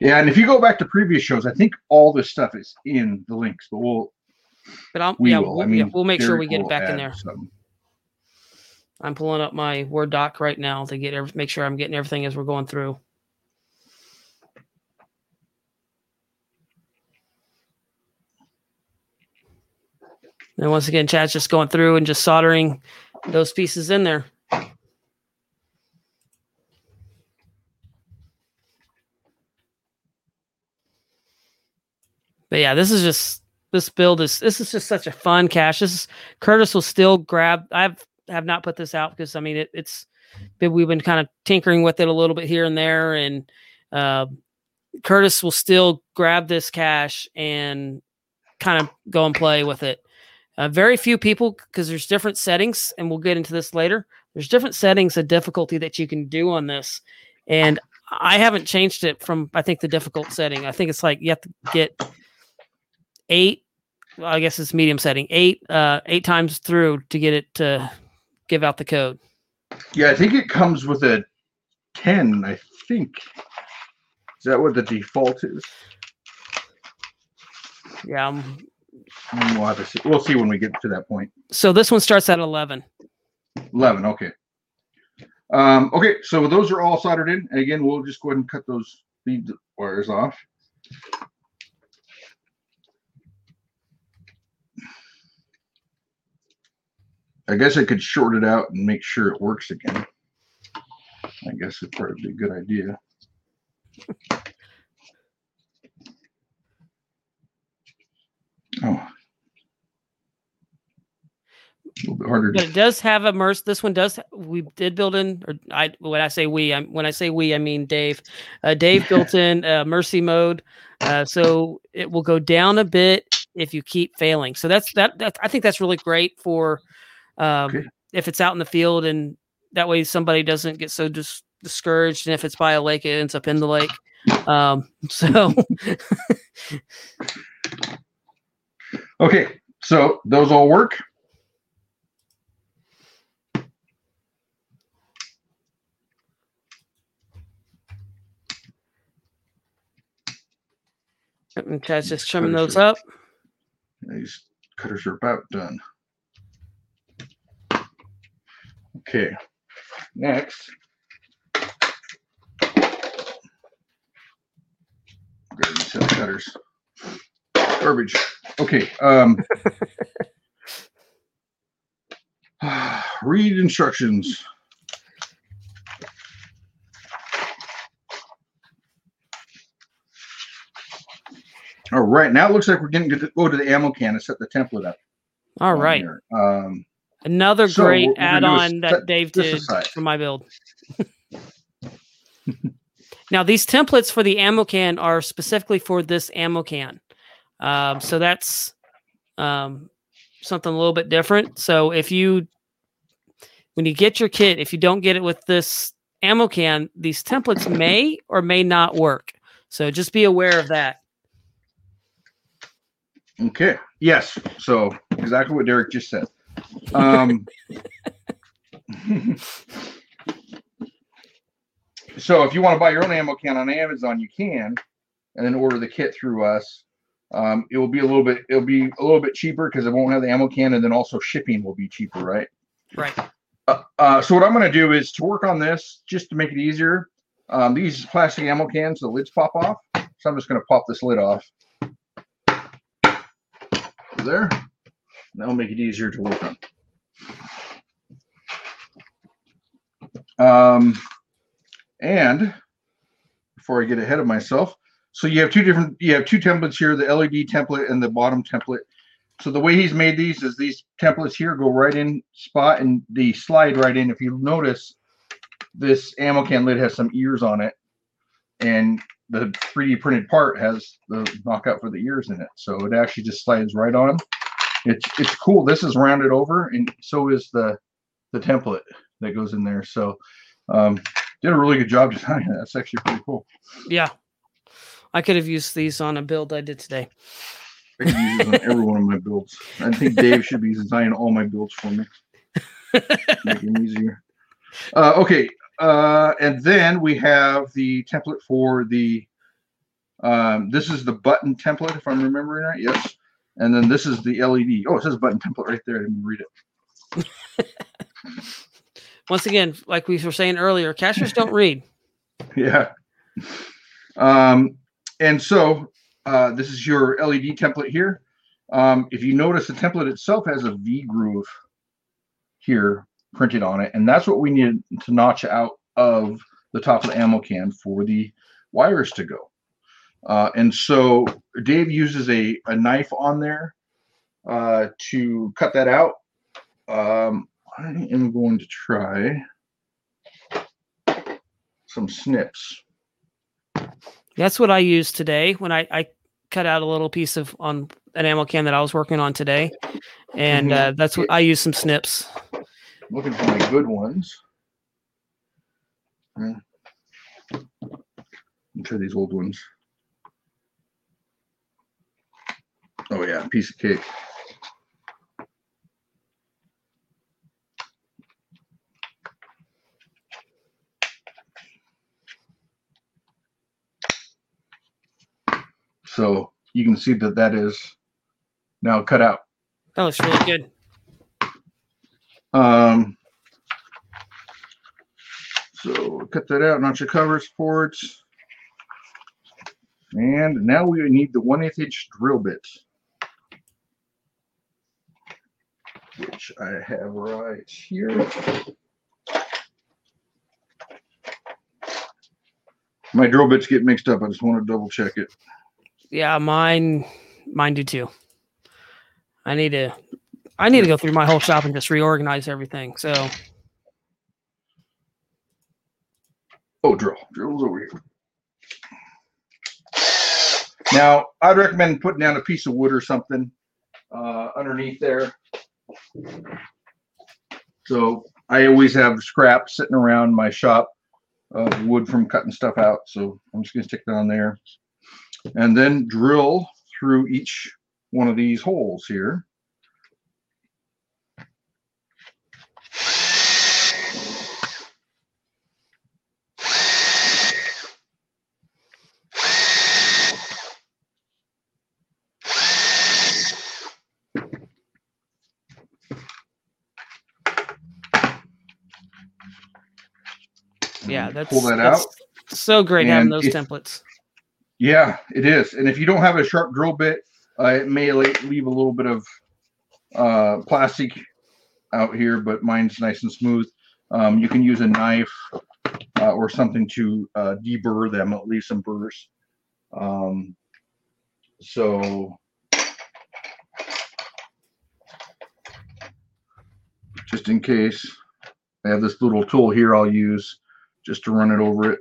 Yeah, and if you go back to previous shows, I think all this stuff is in the links, but we'll. But I'll, we yeah, will. We'll, I mean, yeah, we'll make sure we get it back in there. I'm pulling up my Word doc right now to get every, make sure I'm getting everything as we're going through. And once again, Chad's just going through and just soldering those pieces in there. But yeah, this is just this build is this is just such a fun cache. This is Curtis will still grab. I've have not put this out because I mean it, it's we've been kind of tinkering with it a little bit here and there, and uh, Curtis will still grab this cache and kind of go and play with it. Uh, very few people because there's different settings, and we'll get into this later. There's different settings of difficulty that you can do on this, and I haven't changed it from I think the difficult setting. I think it's like you have to get eight. Well, I guess it's medium setting. Eight uh, eight times through to get it to give out the code. Yeah, I think it comes with a 10, I think. Is that what the default is? Yeah. Um, we'll have to see. We'll see when we get to that point. So this one starts at 11. 11, okay. Um, okay, so those are all soldered in. And again, we'll just go ahead and cut those lead wires off. I guess I could short it out and make sure it works again. I guess it'd probably be a good idea. oh. A little bit harder. But it does have a merce. This one does. We did build in, or I when I say we, I'm when I say we, I mean Dave. Uh, Dave built in uh, mercy mode, uh, so it will go down a bit if you keep failing. So that's that. That I think that's really great for um, okay. if it's out in the field, and that way somebody doesn't get so dis- discouraged. And if it's by a lake, it ends up in the lake. Um, so. okay, so those all work. And Chad's just trimming those up. These cutters are about done. Okay, next. Grab these set cutters. Garbage. Okay. Um, read instructions. All right, now it looks like we're getting to go to the ammo can and set the template up. All right. Um, Another so great add-on that Dave did for my build. now these templates for the ammo can are specifically for this ammo can. Um, so that's um, something a little bit different. So if you when you get your kit, if you don't get it with this ammo can, these templates may or may not work. So just be aware of that. Okay. Yes. So exactly what Derek just said. Um, so if you want to buy your own ammo can on Amazon, you can, and then order the kit through us. Um, it will be a little bit. It'll be a little bit cheaper because it won't have the ammo can, and then also shipping will be cheaper, right? Right. Uh, uh, so what I'm going to do is to work on this just to make it easier. Um, these plastic ammo cans, the lids pop off. So I'm just going to pop this lid off there. That'll make it easier to work on. Um, and before I get ahead of myself, so you have two different, you have two templates here, the LED template and the bottom template. So the way he's made these is these templates here go right in spot and the slide right in. If you notice, this ammo can lid has some ears on it and the 3D printed part has the knockout for the ears in it. So it actually just slides right on. It's it's cool. This is rounded over, and so is the the template that goes in there. So um, did a really good job designing that. That's actually pretty cool. Yeah, I could have used these on a build I did today. I could use on every one of my builds. I think Dave should be designing all my builds for me. Make it easier. Uh, okay, uh, and then we have the template for the, um, this is the button template, if I'm remembering right. Yes. And then this is the LED. Oh, it says button template right there. I didn't read it. Once again, like we were saying earlier, cachers don't read. Yeah. Um, and so uh, this is your LED template here. Um, if you notice, the template itself has a V groove here printed on it. And that's what we need to notch out of the top of the ammo can for the wires to go. Uh, and so Dave uses a, a knife on there uh, to cut that out. Um, I am going to try some snips. That's what I used today when I, I cut out a little piece of on an ammo can that I was working on today. And mm-hmm. uh, that's what I use some snips looking for my good ones. Yeah. Try these old ones. Oh yeah, piece of cake. So you can see that that is now cut out. That looks really good. Um, so cut that out, not your cover supports. And now we need the 1 8 inch drill bits. Which I have right here. My drill bits get mixed up. I just want to double check it. Yeah, mine mine do too. I need to I need to go through my whole shop and just reorganize everything. So Oh drill. Drill's over here. Now I'd recommend putting down a piece of wood or something uh, underneath there. So I always have scrap sitting around my shop of wood from cutting stuff out. So I'm just going to stick that on there. And then drill through each one of these holes here. Yeah, that's pull that that's out. So great having those templates. Yeah, it is. And if you don't have a sharp drill bit, uh, it may leave a little bit of uh, plastic out here, but mine's nice and smooth. Um, you can use a knife uh, or something to uh, deburr them, at least some burrs. Um, so just in case, I have this little tool here I'll use just to run it over it.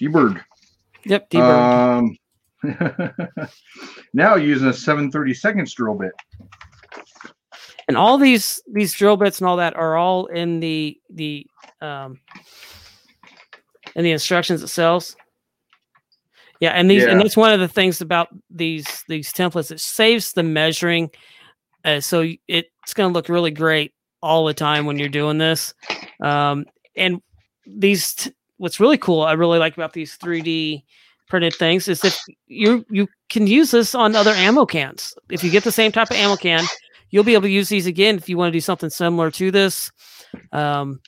Deburred. Yep, deburred. Um, now using a 730 seconds drill bit. and all these these drill bits and all that are all in the the um in the instructions itself. Yeah, and these and that's one of the things about these these templates. It saves the measuring, uh, so it's going to look really great all the time when you're doing this. Um, and these, t- what's really cool, I really like about these 3D printed things is that you you can use this on other ammo cans. If you get the same type of ammo can, you'll be able to use these again if you want to do something similar to this. Um,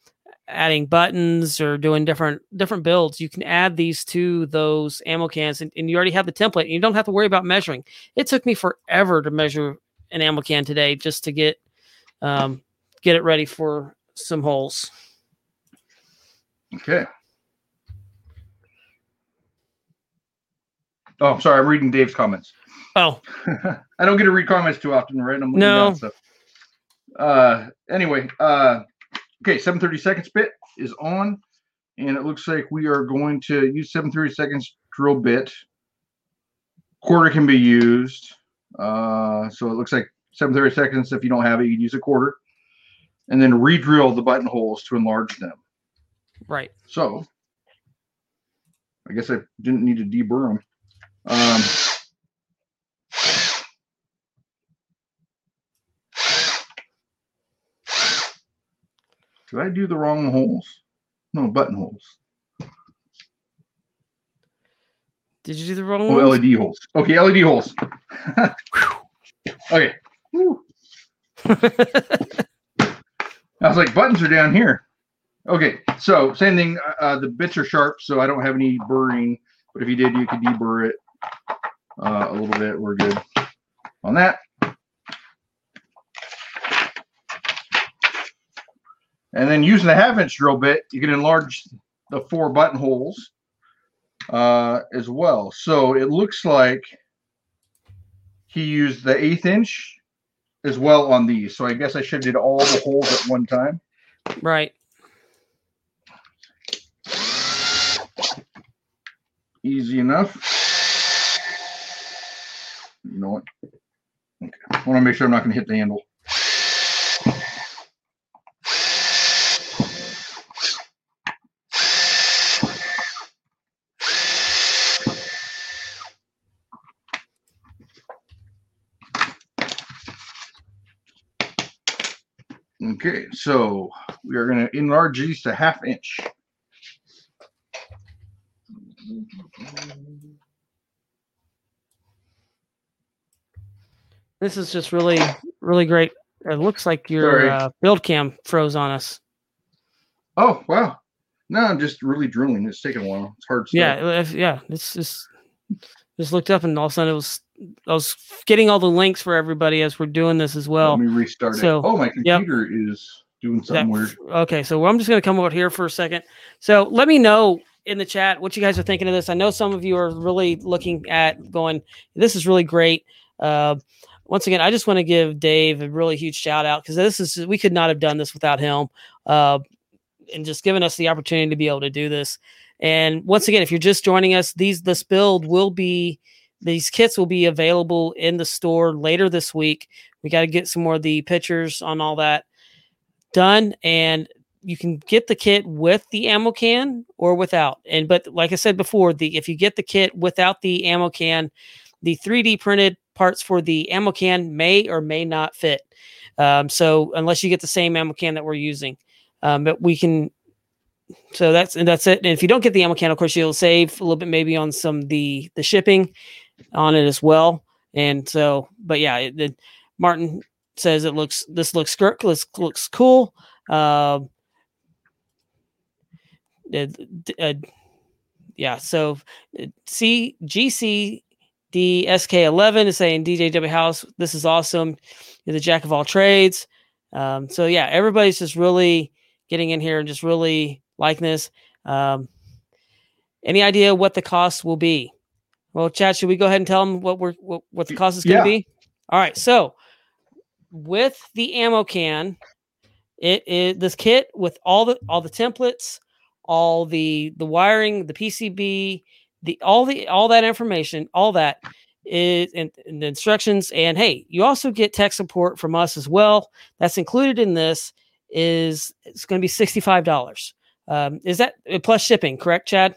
adding buttons or doing different different builds you can add these to those ammo cans and, and you already have the template and you don't have to worry about measuring it took me forever to measure an ammo can today just to get um, get it ready for some holes Okay. Oh, I'm sorry. I'm reading Dave's comments. oh I don't get to read comments too often, right? I'm looking No. down stuff. Uh, anyway, uh, okay, 730 seconds bit is on, and it looks like we are going to use 730 seconds drill bit. Quarter can be used. Uh, so it looks like 730 seconds. If you don't have it, you can use a quarter. And then re-drill the buttonholes to enlarge them. right So I guess I didn't need to deburr them. Um, did I do the wrong holes? No, buttonholes. did you do the wrong Oh, ones? LED holes. Okay, LED holes. okay. I was like, buttons are down here. Okay, so same thing. uh, Uh, the bits are sharp, so I don't have any burring. But if you did, you could deburr it uh, a little bit. We're good on that. And then using a half inch drill bit, you can enlarge the four buttonholes uh, as well. So it looks like he used the eighth inch as well on these. So I guess I should have did all the holes at one time. right Easy enough. You know what? Okay. I want to make sure I'm not going to hit the handle. Okay, so we are going to enlarge these to half inch. This is just really, really great. It looks like your uh, build cam froze on us. Oh wow! No, I'm just really drilling. It's taking a while. It's hard. Stuff. Yeah, yeah. It's just just looked up and all of a sudden it was I was getting all the links for everybody as we're doing this as well. Let me restart so, it. Oh, my computer yep. is doing something that, weird. Okay, so I'm just going to come over here for a second. So let me know in the chat what you guys are thinking of this. I know some of you are really looking at going, this is really great. Uh, once again, I just want to give Dave a really huge shout out because this is we could not have done this without him, uh, and just giving us the opportunity to be able to do this. And once again, if you're just joining us, these this build will be these kits will be available in the store later this week. We got to get some more of the pictures on all that done, and you can get the kit with the ammo can or without. And but like I said before, the if you get the kit without the ammo can, the 3D printed parts for the ammo can may or may not fit. Um, so unless you get the same ammo can that we're using, um, but we can so that's and that's it. And if you don't get the ammo can, of course, you'll save a little bit maybe on some the the shipping on it as well. And so, but yeah, it, it, Martin says it looks this looks looks looks cool. Uh, uh, yeah, so C G C D S K 11 is saying DJW House, this is awesome. You're the jack of all trades. Um, so yeah, everybody's just really getting in here and just really likeness. Um, any idea what the cost will be? Well, Chad, should we go ahead and tell them what we're what, what the cost is going to yeah. be? All right. So with the ammo can, it is this kit with all the all the templates, all the the wiring, the PCB, the all the all that information, all that is and, and the instructions. And hey, you also get tech support from us as well. That's included in this. Is it's going to be sixty five dollars. Um, is that plus shipping, correct, Chad?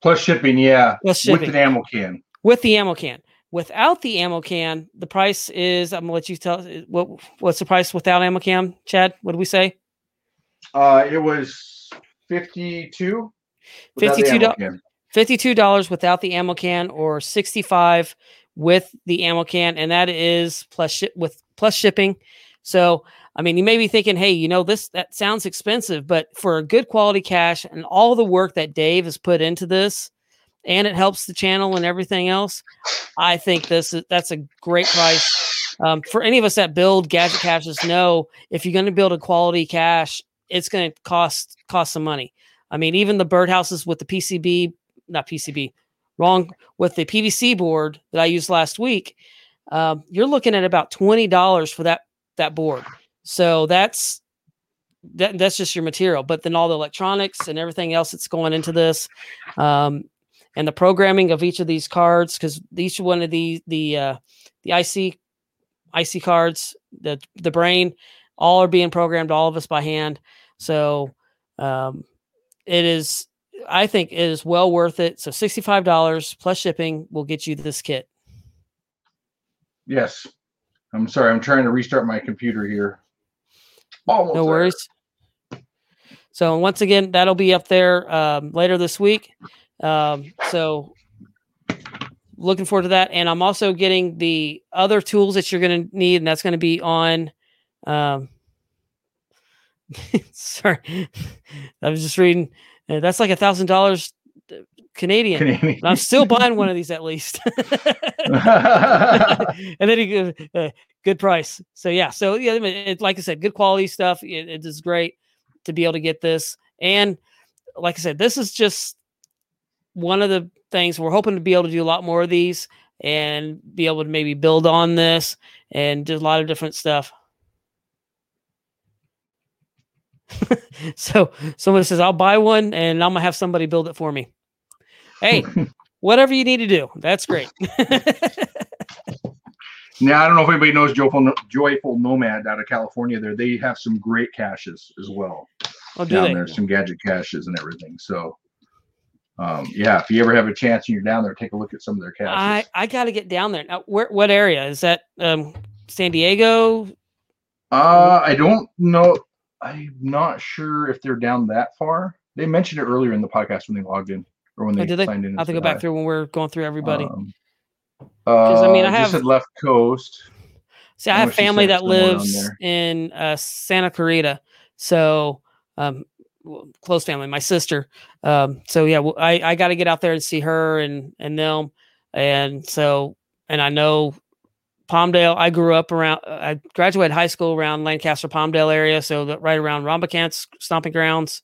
Plus shipping, yeah. Plus shipping. With the ammo can. With the ammo can. Without the ammo can, the price is. I'm gonna let you tell what what's the price without ammo can, Chad? What did we say? Uh, it was fifty two. Fifty two dollars. Fifty two dollars without the ammo can, or sixty five with the ammo can, and that is plus with plus shipping. So I mean, you may be thinking, hey, you know, this that sounds expensive, but for a good quality cache and all the work that Dave has put into this, and it helps the channel and everything else, I think this is that's a great price. Um, for any of us that build gadget caches, know if you're going to build a quality cache, it's going to cost cost some money. I mean, even the birdhouses with the PCB, not PCB, wrong with the PVC board that I used last week, um, you're looking at about twenty dollars for that that board. So that's that, that's just your material. But then all the electronics and everything else that's going into this, um, and the programming of each of these cards, because each one of the the uh, the IC IC cards, the the brain, all are being programmed, all of us by hand. So um, it is, I think, it is well worth it. So sixty five dollars plus shipping will get you this kit. Yes, I'm sorry. I'm trying to restart my computer here. Almost no worries. There. So once again, that'll be up there um, later this week. Um, so looking forward to that. And I'm also getting the other tools that you're going to need, and that's going to be on. Um, sorry, I was just reading. Uh, that's like a thousand dollars Canadian. Canadian. I'm still buying one of these at least. and then he uh, good price. So yeah, so yeah, it, like I said, good quality stuff. It, it is great to be able to get this. And like I said, this is just one of the things we're hoping to be able to do a lot more of these and be able to maybe build on this and do a lot of different stuff. so someone says, I'll buy one and I'm gonna have somebody build it for me. Hey, whatever you need to do, that's great. now I don't know if anybody knows Joyful Joyful Nomad out of California. There, they have some great caches as well. Oh, down they? there, some gadget caches and everything. So, um, yeah, if you ever have a chance and you're down there, take a look at some of their caches. I I got to get down there. Now, where what area is that? Um, San Diego. Uh, I don't know. I'm not sure if they're down that far. They mentioned it earlier in the podcast when they logged in or when oh, they, oh, they signed in. I have to go back through when we're going through everybody. Um, uh, I mean, I have left coast. See, I, I have family that lives in uh, Santa Clarita, so um, close family, my sister. Um, so yeah, I I got to get out there and see her and and them, and so and I know Palmdale. I grew up around. Uh, I graduated high school around Lancaster, Palmdale area, so right around Rombacant's stomping grounds.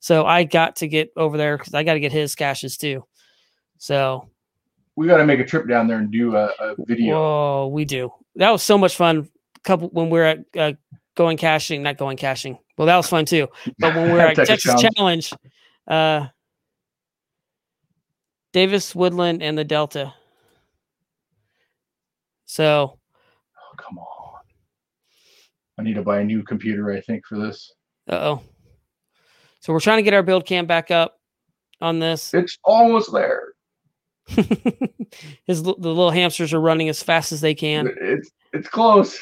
So I got to get over there because I got to get his caches too. So we got to make a trip down there and do a, a, video. Oh, we do. That was so much fun. Couple when we are at uh, going caching, not going caching. Well, that was fun too. But when we are at Texas Challenge, uh, Davis Woodland and the Delta. So, oh, come on. I need to buy a new computer, I think, for this. Uh oh. So we're trying to get our build cam back up on this. It's almost there. His the little hamsters are running as fast as they can. It's it's close.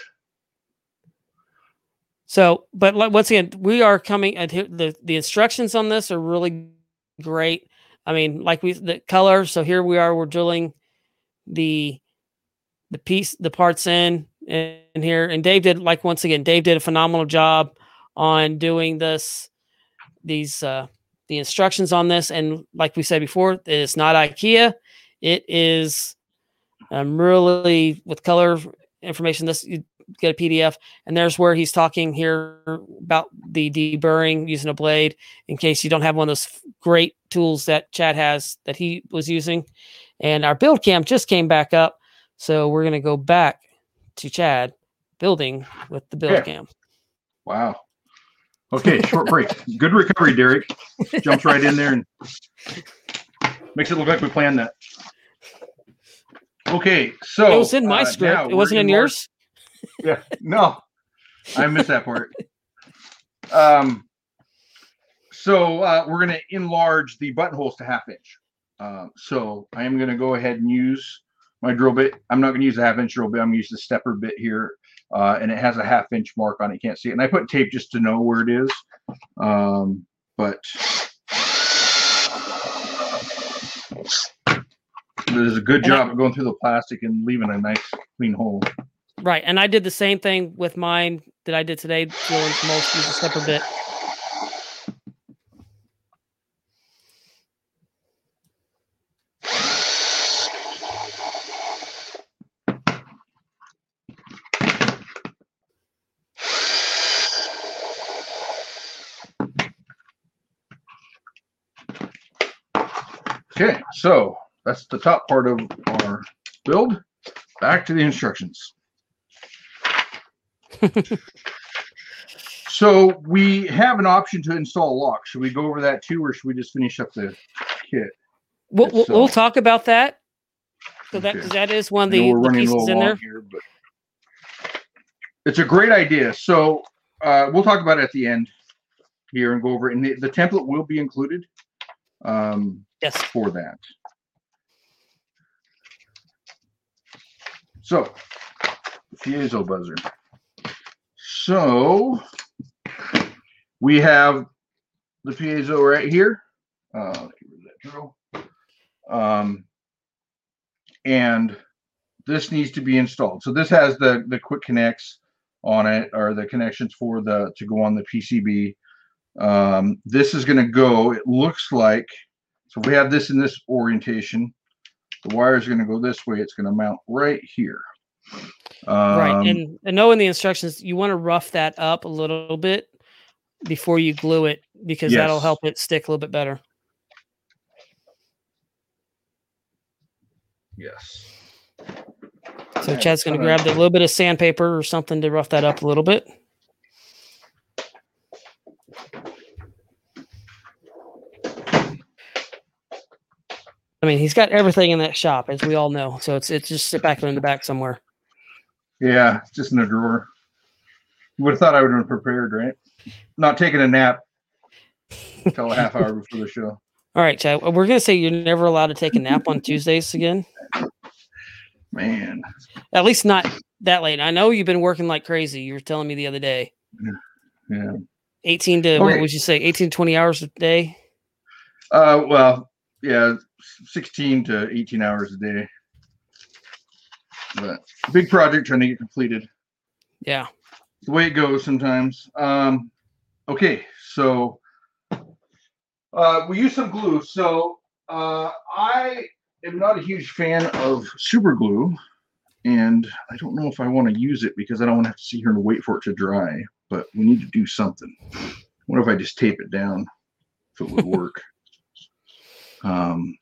So, but once again, we are coming. The the instructions on this are really great. I mean, like we the color. So here we are. We're drilling the the piece, the parts in in here. And Dave did like once again, Dave did a phenomenal job on doing this, these uh the instructions on this. And like we said before, it's not IKEA. It is um, really with color information. This get a PDF, and there's where he's talking here about the deburring using a blade. In case you don't have one of those great tools that Chad has that he was using, and our build cam just came back up, so we're going to go back to Chad building with the build yeah. cam. Wow. Okay, short break. Good recovery, Derek. Jumps right in there and makes it look like we planned that. Okay, so it was in my uh, script. It wasn't in, in yours. Yeah, no, I missed that part. Um, so uh, we're going to enlarge the buttonholes to half inch. Uh, so I am going to go ahead and use my drill bit. I'm not going to use a half inch drill bit. I'm going to use the stepper bit here. Uh, and it has a half inch mark on it. You can't see it. And I put tape just to know where it is. Um, but there's a good job of going through the plastic and leaving a nice clean hole. Right. And I did the same thing with mine that I did today, drilling most use a stepper bit. Okay, so that's the top part of our build. Back to the instructions. So we have an option to install a lock. Should we go over that too, or should we just finish up the kit? We'll, we'll, we'll talk about that. So that okay. that is one of the, the pieces in there. Here, but it's a great idea. So uh, we'll talk about it at the end here and go over it. And the, the template will be included um, yes. for that. So, piezo buzzer. So, we have the piezo right here. Uh, um, and this needs to be installed. So this has the the quick connects on it, or the connections for the to go on the PCB. Um, this is going to go, it looks like, so we have this in this orientation. The wire is going to go this way. It's going to mount right here. Um, right. And, and knowing the instructions, you want to rough that up a little bit before you glue it because yes. that'll help it stick a little bit better. Yes. So Chad's going to grab a little bit of sandpaper or something to rough that up a little bit. I mean, he's got everything in that shop, as we all know. So it's it's just sit back in the back somewhere. Yeah, just in a drawer. You would have thought I would have been prepared, right? Not taking a nap until a half hour before the show. All right, Chad. We're gonna say you're never allowed to take a nap on Tuesdays again. Man, at least not that late. I know you've been working like crazy. You were telling me the other day. Yeah. 18 to okay. what would you say 18 to 20 hours a day uh well yeah 16 to 18 hours a day but big project trying to get completed yeah the way it goes sometimes um okay so uh we use some glue so uh i am not a huge fan of super glue and I don't know if I want to use it because I don't want to have to sit here and wait for it to dry. But we need to do something. What if I just tape it down? If it would work. um,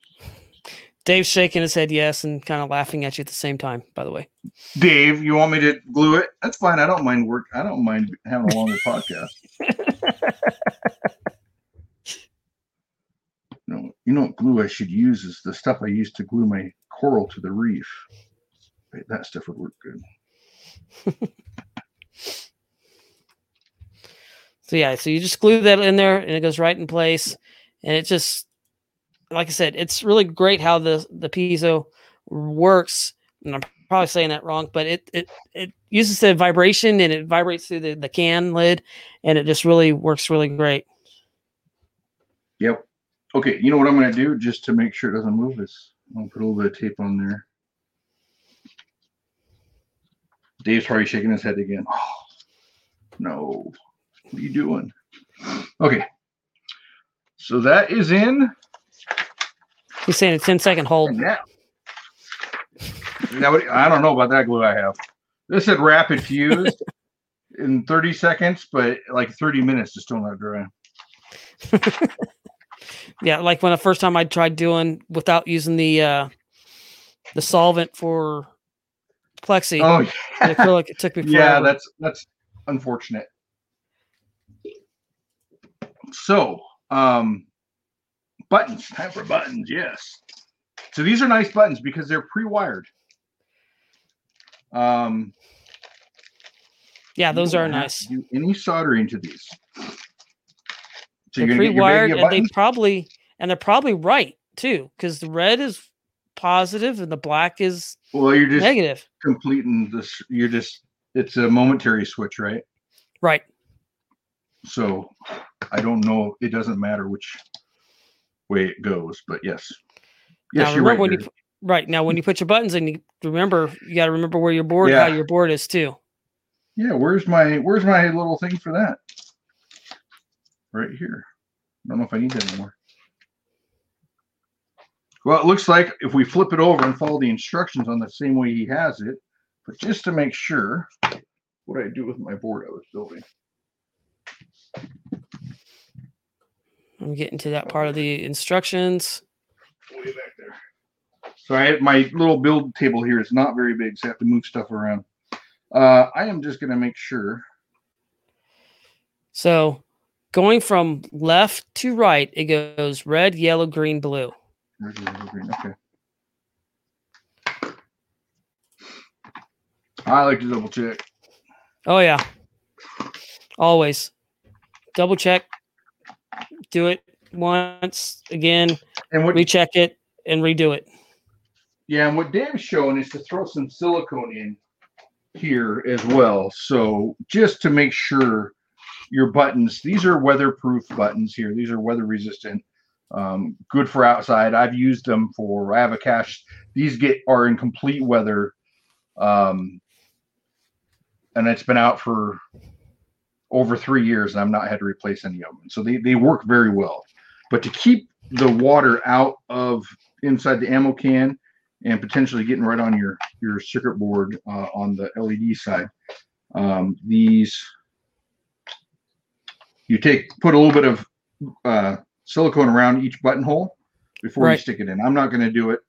Dave's shaking his head yes and kind of laughing at you at the same time. By the way, Dave, you want me to glue it? That's fine. I don't mind work. I don't mind having a longer podcast. No, you know what glue I should use is the stuff I used to glue my coral to the reef that stuff would work good. so yeah, so you just glue that in there and it goes right in place. And it just like I said, it's really great how the the piezo works. And I'm probably saying that wrong, but it it it uses the vibration and it vibrates through the, the can lid and it just really works really great. Yep. Okay, you know what I'm gonna do just to make sure it doesn't move is I'll put a little bit of tape on there. Dave's probably shaking his head again. Oh, no. What are you doing? Okay. So that is in. He's saying a 10 second hold. Now, now, I don't know about that glue I have. This said rapid fuse in 30 seconds, but like 30 minutes to still not dry. yeah, like when the first time I tried doing without using the uh the solvent for plexi. Oh, yeah. I feel like it took me. Forever. Yeah, that's that's unfortunate. So, um, buttons. Time for buttons. Yes. So these are nice buttons because they're pre-wired. Um. Yeah, those are nice. do any soldering to these? So they're pre-wired, and they probably and they're probably right too, because the red is positive and the black is well you're just negative completing this you're just it's a momentary switch right right so i don't know it doesn't matter which way it goes but yes. Yes now, you're right, when you, right now when you put your buttons in you remember you got to remember where your board yeah. how your board is too. Yeah where's my where's my little thing for that? Right here. I don't know if i need that anymore. Well, it looks like if we flip it over and follow the instructions on the same way he has it, but just to make sure, what I do with my board I was building. I'm getting to that part of the instructions. Way back there. So I have my little build table here is not very big, so I have to move stuff around. Uh, I am just going to make sure. So going from left to right, it goes red, yellow, green, blue. Red, yellow, green. Okay. I like to double check. Oh yeah. Always. Double check. Do it once again and what, recheck it and redo it. Yeah, and what Dave's showing is to throw some silicone in here as well. So just to make sure your buttons, these are weatherproof buttons here. These are weather resistant um, good for outside. I've used them for I have a cache. These get are in complete weather, um, and it's been out for over three years, and I've not had to replace any of them. So they they work very well. But to keep the water out of inside the ammo can and potentially getting right on your your circuit board uh, on the LED side, um, these you take put a little bit of uh, silicone around each buttonhole before right. you stick it in. I'm not going to do it,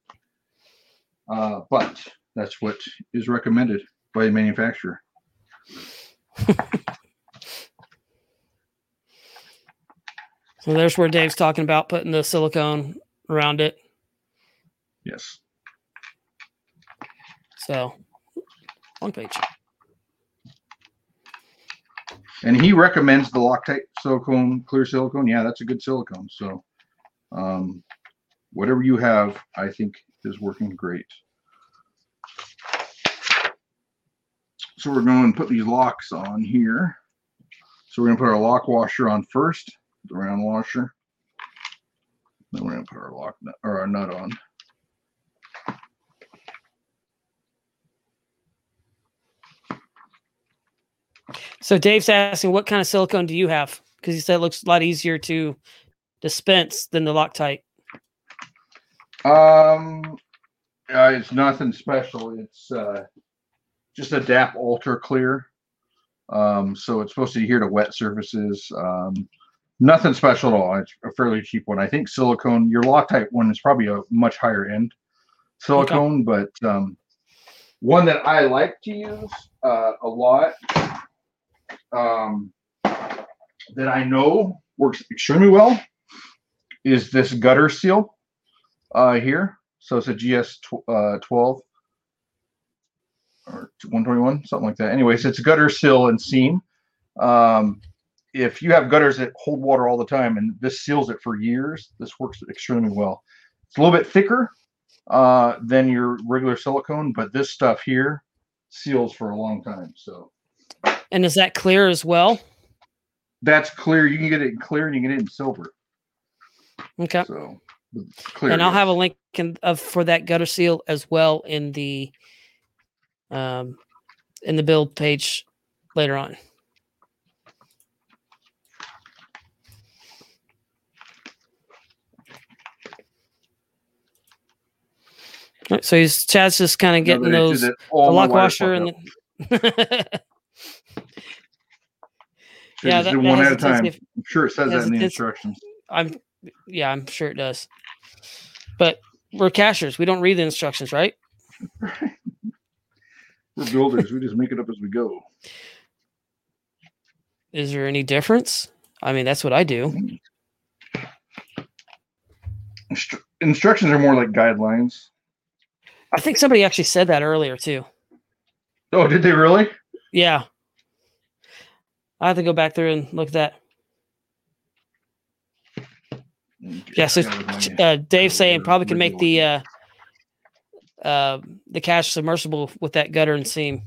uh, but that's what is recommended by the manufacturer. so there's where Dave's talking about putting the silicone around it. Yes. So, on page and he recommends the Loctite silicone, clear silicone. Yeah, that's a good silicone. So, um, whatever you have, I think is working great. So we're going to put these locks on here. So we're gonna put our lock washer on first, the round washer. Then we're gonna put our lock nut or our nut on. So Dave's asking, what kind of silicone do you have? Because he said it looks a lot easier to dispense than the Loctite. Um, uh, it's nothing special. It's uh, just a DAP Ultra Clear. Um, so it's supposed to adhere to wet surfaces. Um, nothing special at all. It's a fairly cheap one. I think silicone. Your Loctite one is probably a much higher end silicone, okay. but um, one that I like to use uh, a lot um, that I know works extremely well is this gutter seal uh, here. So it's a GS tw- uh, 12 or 121, something like that. Anyways, it's a gutter seal and seam. Um, if you have gutters that hold water all the time and this seals it for years, this works extremely well. It's a little bit thicker uh, than your regular silicone, but this stuff here seals for a long time. So and is that clear as well? That's clear. You can get it in clear and you can get it in silver. Okay. So clear. And I'll have a link in, of for that gutter seal as well in the um in the build page later on. So he's Chad's just kind of getting those the lock washer and the yeah, that, that one at a time. If, I'm sure it says that in the instructions. I'm yeah, I'm sure it does. But we're cachers. We don't read the instructions, right? we're builders. we just make it up as we go. Is there any difference? I mean, that's what I do. Instru- instructions are more like guidelines. I think somebody actually said that earlier too. Oh, did they really? Yeah. I have to go back through and look at that. Yeah, so uh, Dave saying probably can make the uh, uh, the cache submersible with that gutter and seam.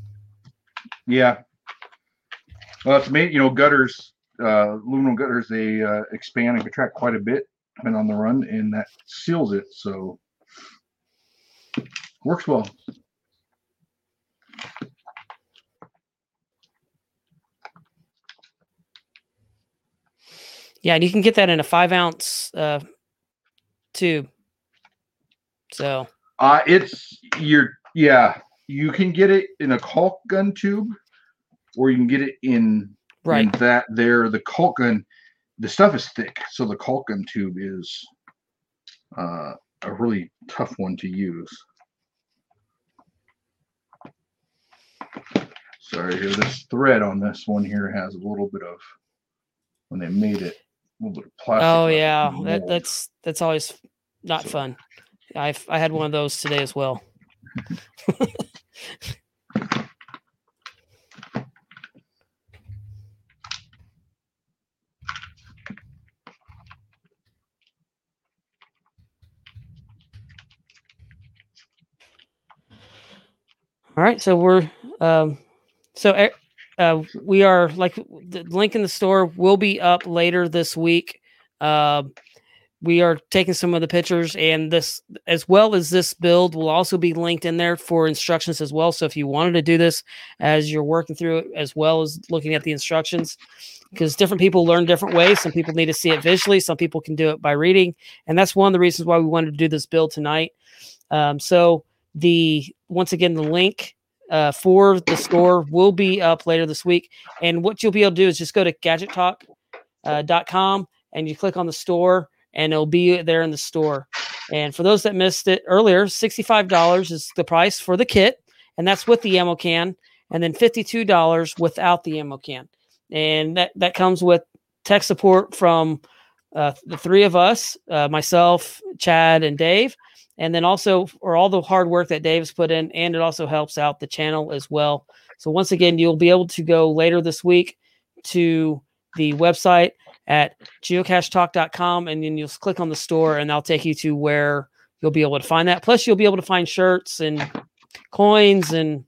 Yeah, well, it's made. You know, gutters, uh, aluminum gutters, they uh, expand and contract quite a bit depending on the run, and that seals it. So works well. Yeah, and you can get that in a five ounce uh, tube. So uh it's your yeah, you can get it in a caulk gun tube or you can get it in, right. in that there. The caulk gun, the stuff is thick, so the caulk gun tube is uh, a really tough one to use. Sorry, here this thread on this one here has a little bit of when they made it a little bit of plastic. Oh yeah, that, that's that's always not so. fun. I I had one of those today as well. All right, so we're um, so uh, we are like the link in the store will be up later this week. Uh, we are taking some of the pictures and this as well as this build will also be linked in there for instructions as well. So if you wanted to do this as you're working through it as well as looking at the instructions because different people learn different ways. Some people need to see it visually. Some people can do it by reading. And that's one of the reasons why we wanted to do this build tonight. Um, so the once again the link uh, for the store will be up later this week. And what you'll be able to do is just go to geocachetalk.com uh, and you click on the store, and it'll be there in the store. And for those that missed it earlier, $65 is the price for the kit, and that's with the ammo can, and then $52 without the ammo can. And that, that comes with tech support from uh, the three of us uh, myself, Chad, and Dave and then also for all the hard work that Dave's put in, and it also helps out the channel as well. So once again, you'll be able to go later this week to the website at geocachetalk.com and then you'll click on the store and that'll take you to where you'll be able to find that. Plus, you'll be able to find shirts and coins and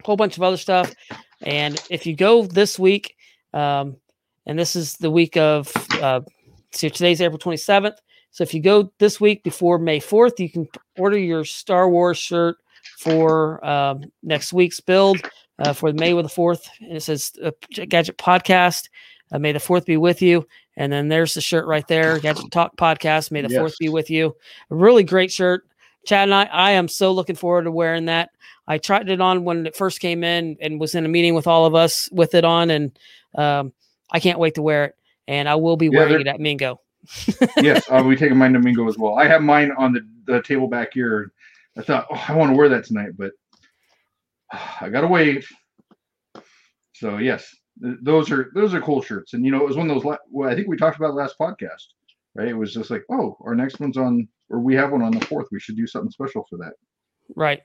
a whole bunch of other stuff. And if you go this week, um, and this is the week of. Uh, so today's April 27th. So if you go this week before May 4th, you can order your Star Wars shirt for um, next week's build uh, for May with the 4th. And it says uh, Gadget Podcast. Uh, may the 4th be with you. And then there's the shirt right there Gadget Talk Podcast. May the yes. 4th be with you. A really great shirt. Chad and I, I am so looking forward to wearing that. I tried it on when it first came in and was in a meeting with all of us with it on. And um, I can't wait to wear it. And I will be yeah, wearing it at Mingo. Yes, uh, I'll be taking mine to Mingo as well. I have mine on the, the table back here. I thought, oh, I want to wear that tonight, but I gotta wait. So yes, those are those are cool shirts, and you know it was one of those. Well, I think we talked about last podcast, right? It was just like, oh, our next one's on, or we have one on the fourth. We should do something special for that. Right.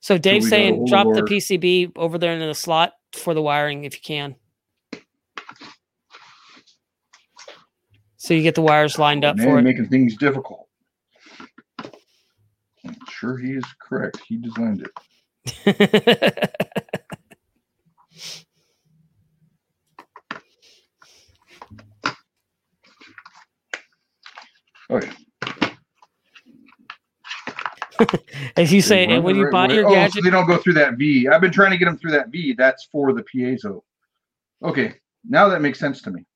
So Dave's so saying drop the PCB over there in the slot for the wiring if you can. So you get the wires lined up Man, for it. Making things difficult. I'm sure he is correct. He designed it. Oh, okay. As you say, and when you buy your oh, gadget, so they don't go through that V. I've been trying to get them through that V. That's for the piezo. Okay, now that makes sense to me.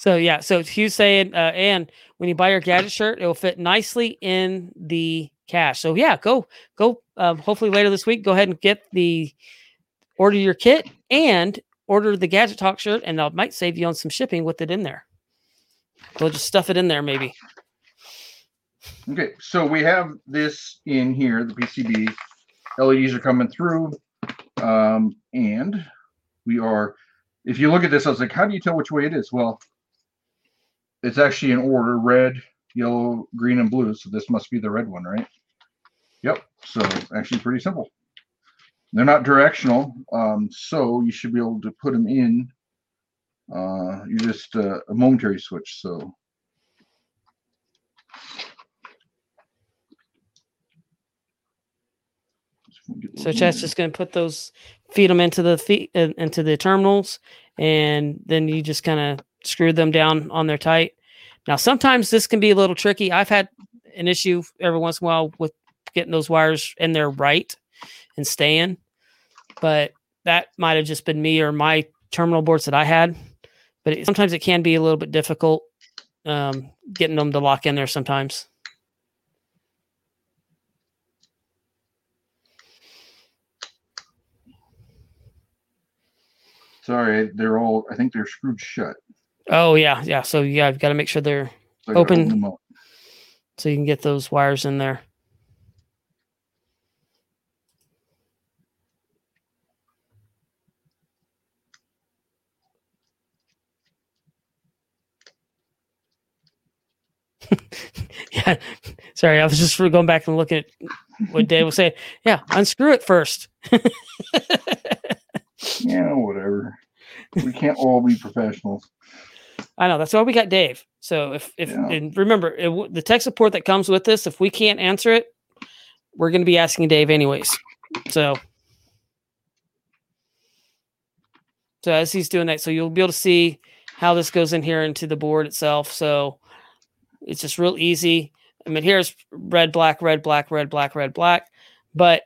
So yeah, so Hugh's saying, uh, and when you buy your gadget shirt, it will fit nicely in the cache. So yeah, go go. Um, hopefully later this week, go ahead and get the order your kit and order the gadget talk shirt, and that might save you on some shipping with it in there. We'll just stuff it in there, maybe. Okay, so we have this in here. The PCB LEDs are coming through, um, and we are. If you look at this, I was like, how do you tell which way it is? Well, it's actually in order red, yellow, green, and blue. So this must be the red one, right? Yep. So actually pretty simple. They're not directional, um, so you should be able to put them in. Uh, you just uh, a momentary switch. So So Chad's just going to put those, feed them into the feet into the terminals, and then you just kind of screw them down on their tight. Now, sometimes this can be a little tricky. I've had an issue every once in a while with getting those wires in there right and staying, but that might have just been me or my terminal boards that I had. But it, sometimes it can be a little bit difficult um, getting them to lock in there sometimes. Sorry, they're all. I think they're screwed shut. Oh yeah, yeah. So yeah, I've got to make sure they're so open, so you can get those wires in there. yeah, sorry, I was just going back and looking at what Dave was saying. Yeah, unscrew it first. yeah, whatever. We can't all be professionals. I know that's why we got Dave. So if if yeah. and remember it, the tech support that comes with this, if we can't answer it, we're going to be asking Dave anyways. So so as he's doing that, so you'll be able to see how this goes in here into the board itself. So it's just real easy. I mean, here's red, black, red, black, red, black, red, black. But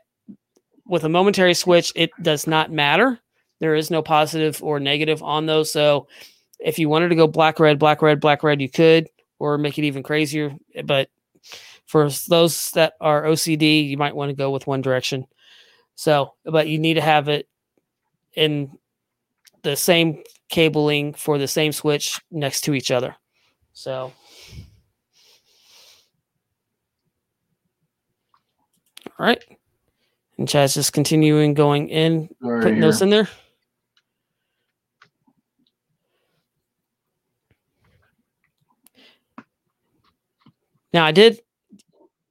with a momentary switch, it does not matter. There is no positive or negative on those. So if you wanted to go black, red, black, red, black, red, you could, or make it even crazier. But for those that are OCD, you might want to go with one direction. So, but you need to have it in the same cabling for the same switch next to each other. So, all right. And Chad's just continuing going in, right, putting here. those in there. Now I did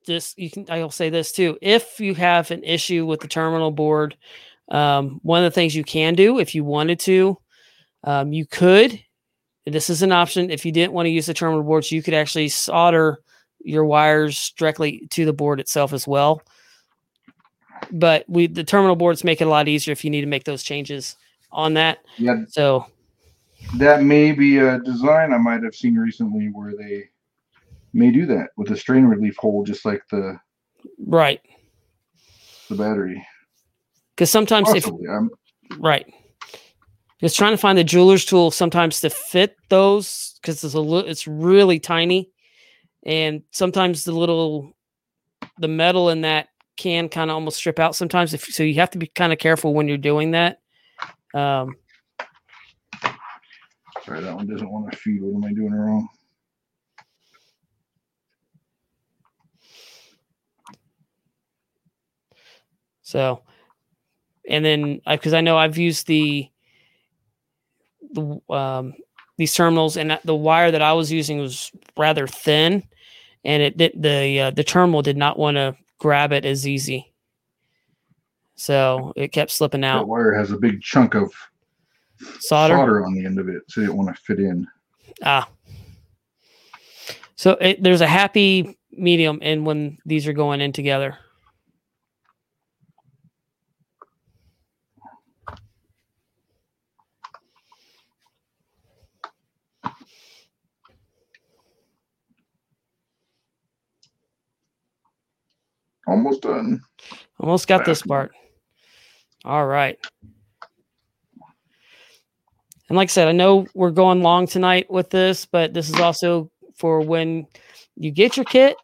this. you can I'll say this too. If you have an issue with the terminal board, um, one of the things you can do if you wanted to, um, you could. This is an option. If you didn't want to use the terminal boards, you could actually solder your wires directly to the board itself as well. But we the terminal boards make it a lot easier if you need to make those changes on that. Yeah. So that may be a design I might have seen recently where they may do that with a strain relief hole, just like the right the battery. Because sometimes Possibly, if I'm, right, just trying to find the jeweler's tool sometimes to fit those because it's a little it's really tiny, and sometimes the little the metal in that can kind of almost strip out sometimes. If so, you have to be kind of careful when you're doing that. Um, Sorry, that one doesn't want to feed. What am I doing wrong? So, and then because I, I know I've used the the um, these terminals, and the wire that I was using was rather thin, and it did the uh, the terminal did not want to grab it as easy, so it kept slipping out. That wire has a big chunk of solder, solder on the end of it, so it didn't want to fit in. Ah, so it, there's a happy medium in when these are going in together. Almost done. Almost got this part. All right. And like I said, I know we're going long tonight with this, but this is also for when you get your kit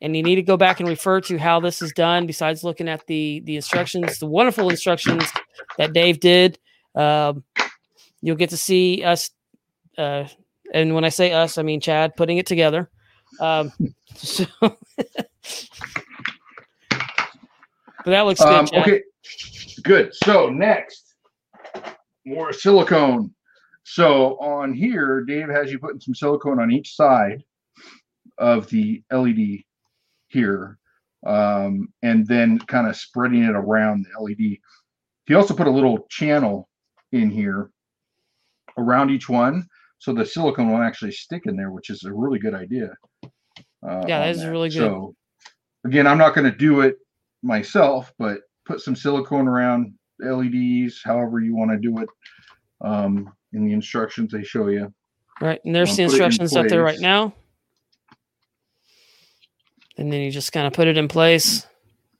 and you need to go back and refer to how this is done besides looking at the the instructions the wonderful instructions that dave did um, you'll get to see us uh, and when i say us i mean chad putting it together um, so But that looks good. Um, okay, good. So next, more silicone. So on here, Dave has you putting some silicone on each side of the LED here, um, and then kind of spreading it around the LED. He also put a little channel in here around each one, so the silicone will actually stick in there, which is a really good idea. Uh, yeah, that is that. really good. So again, I'm not going to do it myself, but put some silicone around LEDs, however you want to do it. Um, in the instructions they show you. Right, and there's um, the instructions up there right now. And then you just kind of put it in place.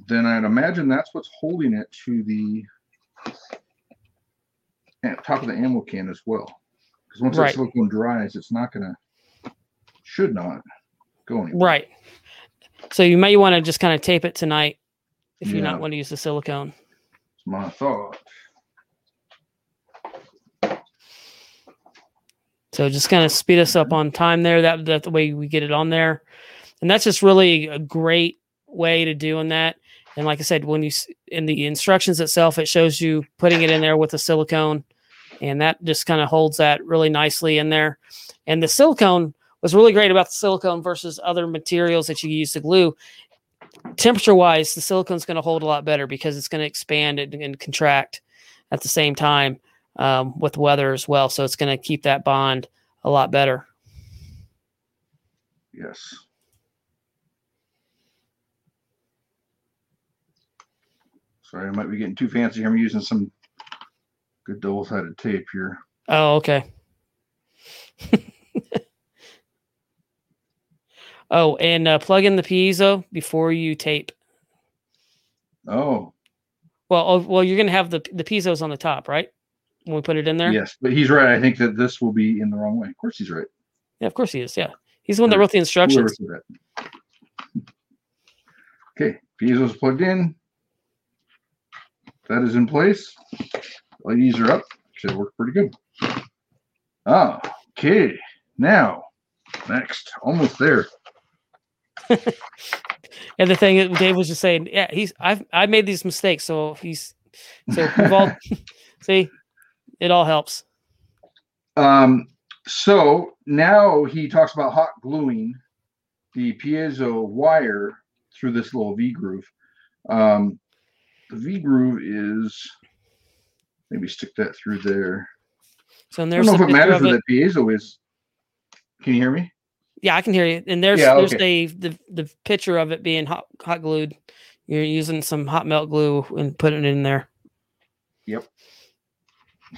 Then I'd imagine that's what's holding it to the top of the ammo can as well. Because once right. that silicone dries, it's not gonna should not go anywhere. Right. So you might want to just kind of tape it tonight if yeah. you not want to use the silicone. That's my thought. So just kind of speed us up on time there. That that's the way we get it on there, and that's just really a great way to doing that. And like I said, when you in the instructions itself, it shows you putting it in there with the silicone, and that just kind of holds that really nicely in there. And the silicone was really great about the silicone versus other materials that you use to glue temperature wise, the silicone's going to hold a lot better because it's going to expand and, and, contract at the same time um, with weather as well. So it's going to keep that bond a lot better. Yes. Sorry, I might be getting too fancy. Here. I'm using some good double sided tape here. Oh, okay. Oh, and uh, plug in the piezo before you tape. Oh. Well, oh, well, you're gonna have the the piezos on the top, right? When we put it in there. Yes, but he's right. I think that this will be in the wrong way. Of course, he's right. Yeah, of course he is. Yeah, he's the one that wrote the instructions. Okay, piezo's plugged in. That is in place. LEDs are up. Should work pretty good. Ah, okay. Now, next, almost there. and the thing that Dave was just saying, yeah, he's I've I made these mistakes, so he's so we've all see it all helps. Um so now he talks about hot gluing the piezo wire through this little V groove. Um the V groove is maybe stick that through there. So there's I don't know if it matters where that piezo is. Can you hear me? Yeah, I can hear you. And there's yeah, okay. there's the, the the picture of it being hot hot glued. You're using some hot melt glue and putting it in there. Yep.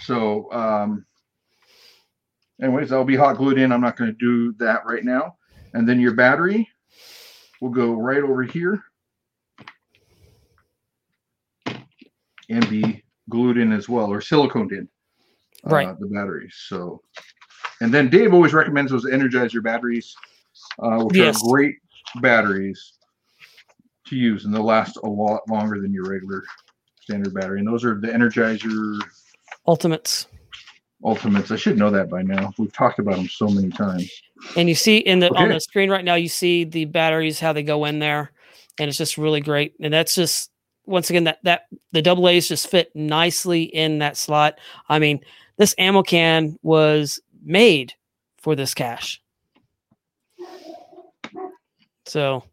So um anyways, I'll be hot glued in. I'm not going to do that right now. And then your battery will go right over here and be glued in as well or siliconed in. Uh, right. The batteries. So, and then Dave always recommends those Energizer batteries, uh, which yes. are great batteries to use, and they'll last a lot longer than your regular standard battery. And those are the Energizer Ultimates. Ultimates. I should know that by now. We've talked about them so many times. And you see in the okay. on the screen right now, you see the batteries how they go in there, and it's just really great. And that's just once again that that the double A's just fit nicely in that slot. I mean, this ammo can was made for this cache. So,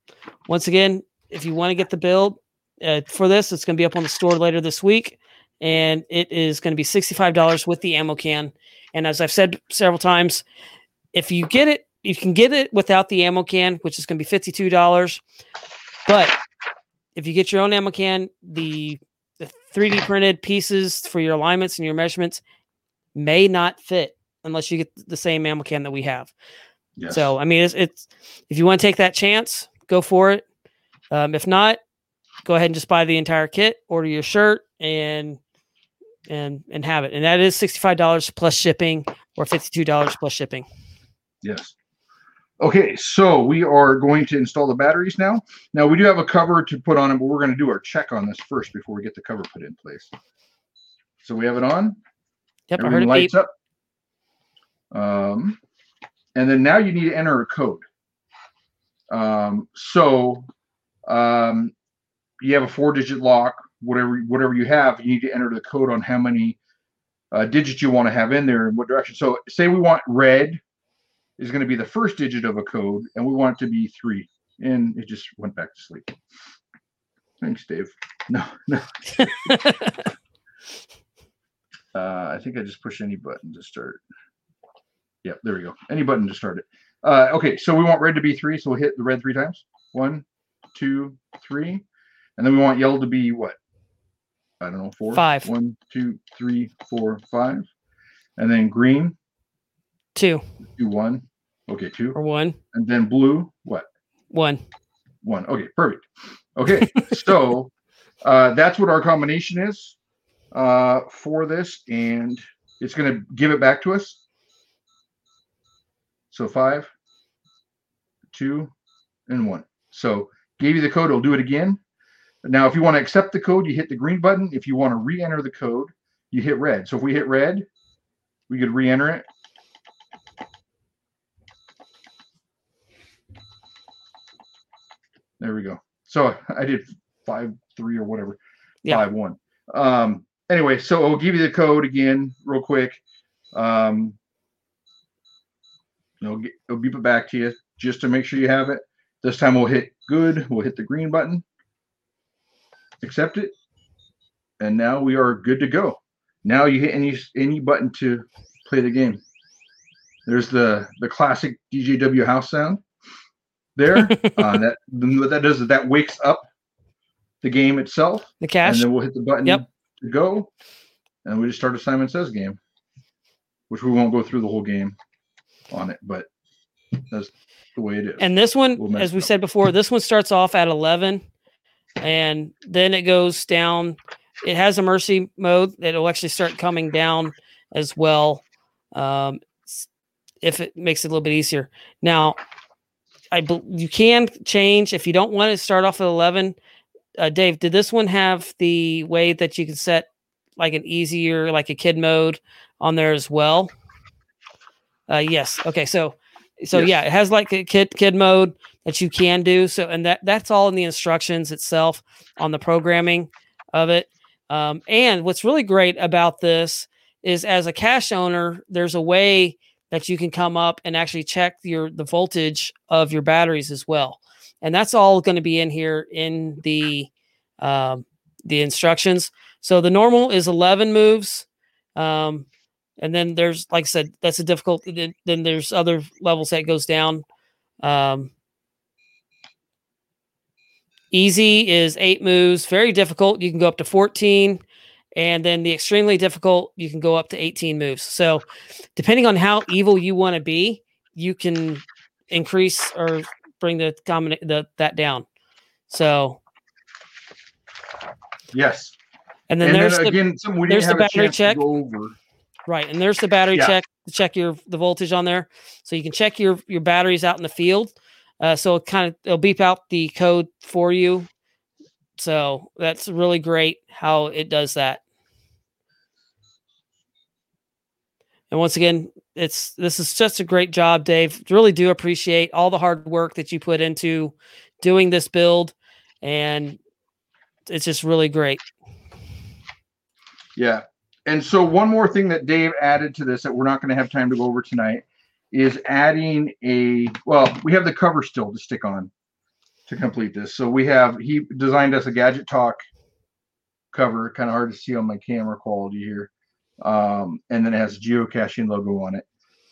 once again, if you want to get the build uh, for this, it's going to be up on the store later this week, and it is going to be sixty-five dollars with the ammo can. And as I've said several times, if you get it, you can get it without the ammo can, which is going to be fifty-two dollars. But if you get your own ammo can, the the 3D printed pieces for your alignments and your measurements may not fit unless you get the same ammo can that we have. Yes. So, I mean, it's, it's if you want to take that chance, go for it. Um, if not, go ahead and just buy the entire kit, order your shirt, and and and have it. And that is sixty five dollars plus shipping, or fifty two dollars plus shipping. Yes. Okay, so we are going to install the batteries now. Now we do have a cover to put on it, but we're going to do our check on this first before we get the cover put in place. So we have it on. Yep, Everything I heard it lights beep. up. Um, and then now you need to enter a code. Um, so um, you have a four-digit lock, whatever whatever you have, you need to enter the code on how many uh, digits you want to have in there and what direction. So say we want red is going to be the first digit of a code, and we want it to be three, and it just went back to sleep. Thanks, Dave. No, no. Uh, I think I just push any button to start. Yep, there we go. Any button to start it. Uh, okay, so we want red to be three, so we'll hit the red three times. One, two, three. And then we want yellow to be what? I don't know, four? Five. One, two, three, four, five. And then green? Two. Two, one. Okay, two. Or one. And then blue, what? One. One. Okay, perfect. Okay, so uh, that's what our combination is uh, for this, and it's going to give it back to us. So five, two, and one. So gave you the code. It'll do it again. Now, if you want to accept the code, you hit the green button. If you want to re-enter the code, you hit red. So if we hit red, we could re-enter it. There we go. So I did five, three, or whatever. Yeah. Five, one. Um, anyway, so I'll give you the code again real quick. Um, it'll, get, it'll beep it back to you just to make sure you have it. This time we'll hit good. We'll hit the green button, accept it, and now we are good to go. Now you hit any any button to play the game. There's the the classic DJW house sound there. uh, that what that does is that wakes up the game itself. The cache. And then we'll hit the button. Yep to go, and we just start a Simon Says game, which we won't go through the whole game on it, but that's the way it is. And this one, we'll as we said before, this one starts off at 11 and then it goes down. It has a mercy mode that will actually start coming down as well. Um, if it makes it a little bit easier. Now, I you can change if you don't want to start off at 11 uh, Dave, did this one have the way that you can set like an easier, like a kid mode on there as well? Uh, yes. Okay. So, so yes. yeah, it has like a kid kid mode that you can do. So, and that that's all in the instructions itself on the programming of it. Um, and what's really great about this is as a cache owner, there's a way that you can come up and actually check your the voltage of your batteries as well and that's all going to be in here in the um, the instructions. So the normal is 11 moves. Um, and then there's, like I said, that's a difficult. Then, then there's other levels that goes down. Um, easy is eight moves. Very difficult. You can go up to 14. And then the extremely difficult, you can go up to 18 moves. So, depending on how evil you want to be, you can increase or bring the the that down. So, yes. And then and there's then the, again, there's the battery check. Right, and there's the battery yeah. check to check your the voltage on there, so you can check your your batteries out in the field. Uh, so it kind of it'll beep out the code for you. So that's really great how it does that. And once again, it's this is just a great job, Dave. Really do appreciate all the hard work that you put into doing this build, and it's just really great. Yeah. And so one more thing that Dave added to this that we're not going to have time to go over tonight is adding a well, we have the cover still to stick on to complete this. So we have he designed us a Gadget Talk cover, kind of hard to see on my camera quality here. Um, and then it has a geocaching logo on it.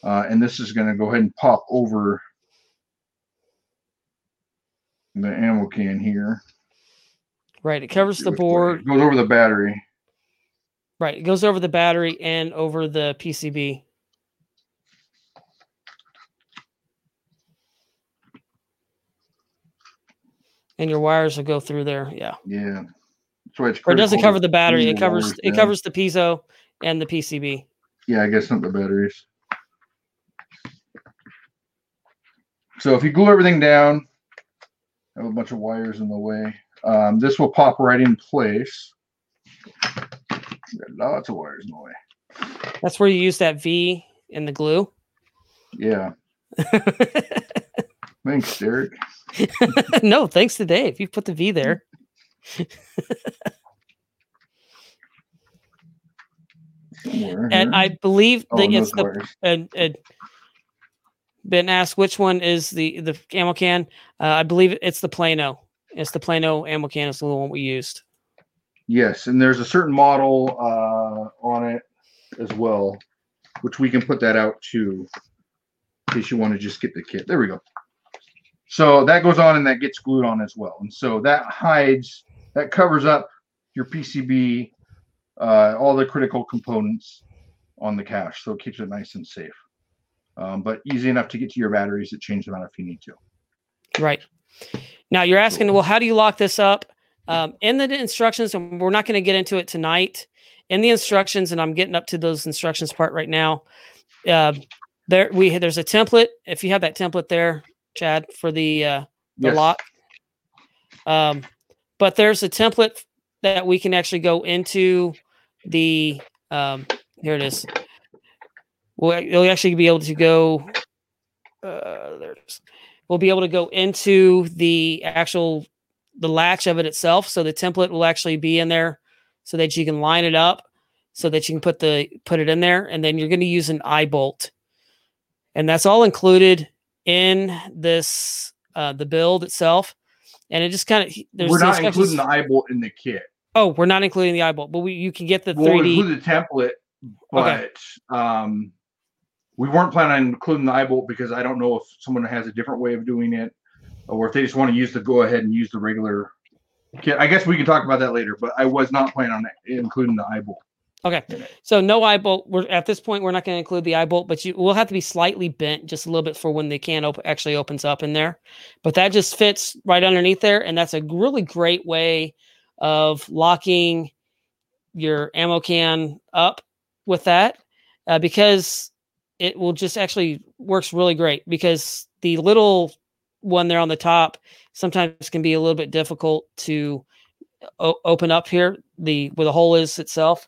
Uh, and this is going to go ahead and pop over the ammo can here. Right. It covers the board. It goes over the battery. Right. It goes over the battery and over the PCB. And your wires will go through there. Yeah. Yeah. So it's or it doesn't cover the battery. It covers wires, it yeah. covers the piezo and the PCB. Yeah, I guess not the batteries. So if you glue everything down, I have a bunch of wires in the way. Um, this will pop right in place. Lots of wires in the way. That's where you use that V in the glue. Yeah. thanks, Derek. no, thanks to Dave. You put the V there. and I believe oh, it's the and, and been asked which one is the the ammo can. Uh, I believe it's the Plano. It's the Plano ammo can. It's the one we used. Yes, and there's a certain model uh, on it as well, which we can put that out too, in case you want to just get the kit. There we go. So that goes on and that gets glued on as well. And so that hides, that covers up your PCB, uh, all the critical components on the cache. So it keeps it nice and safe. Um, but easy enough to get to your batteries to change them out if you need to. Right. Now you're asking, well, how do you lock this up? Um, in the instructions, and we're not going to get into it tonight. In the instructions, and I'm getting up to those instructions part right now. Uh, there we there's a template. If you have that template there, Chad, for the uh, the yes. lock. Um, but there's a template that we can actually go into the um, here it is. We'll, you'll actually be able to go. Uh, there's we'll be able to go into the actual the latch of it itself. So the template will actually be in there so that you can line it up so that you can put the put it in there. And then you're going to use an eye bolt. And that's all included in this uh the build itself. And it just kind of there's we're not including the eye bolt in the kit. Oh, we're not including the eye bolt, but we you can get the we'll 3D. include the template, but okay. um we weren't planning on including the eye bolt because I don't know if someone has a different way of doing it, or if they just want to use the go ahead and use the regular kit. I guess we can talk about that later, but I was not planning on including the eye bolt. Okay, so no eye bolt. We're at this point. We're not going to include the eye bolt, but you will have to be slightly bent just a little bit for when the can op- actually opens up in there. But that just fits right underneath there, and that's a really great way of locking your ammo can up with that, uh, because it will just actually works really great because the little one there on the top sometimes can be a little bit difficult to o- open up here the where the hole is itself.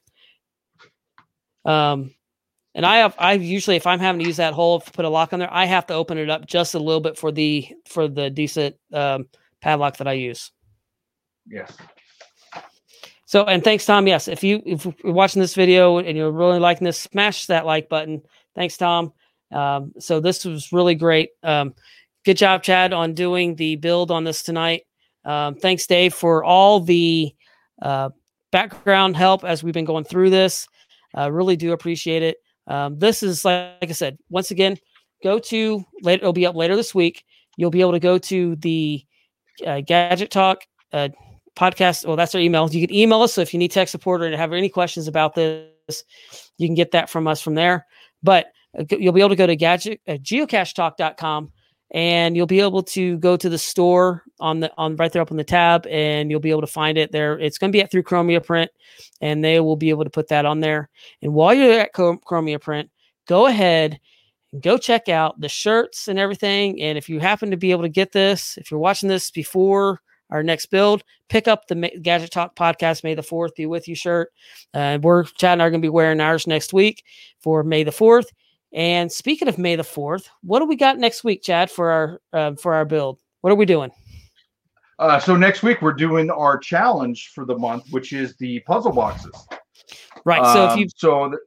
Um and i have i usually if i'm having to use that hole to put a lock on there i have to open it up just a little bit for the for the decent um, padlock that i use. Yes. So and thanks tom. Yes if you if you're watching this video and you're really liking this smash that like button. Thanks, Tom. Um, so this was really great. Um, good job, Chad, on doing the build on this tonight. Um, thanks, Dave, for all the uh, background help as we've been going through this. Uh, really do appreciate it. Um, this is like, like, I said, once again, go to later. It'll be up later this week. You'll be able to go to the uh, Gadget Talk uh, podcast. Well, that's our email. You can email us. So if you need tech support or have any questions about this, you can get that from us from there. But uh, you'll be able to go to gadget uh, geocachetalk.com and you'll be able to go to the store on the on right there up on the tab and you'll be able to find it there. It's going to be at through chromia print and they will be able to put that on there. And while you're at chromia print go ahead and go check out the shirts and everything. And if you happen to be able to get this if you're watching this before our next build pick up the gadget talk podcast may the 4th be with you shirt. Uh, we're chad and i are going to be wearing ours next week for may the 4th and speaking of May the Fourth, what do we got next week, Chad, for our uh, for our build? What are we doing? Uh, so next week we're doing our challenge for the month, which is the puzzle boxes. Right. So um, if you so the,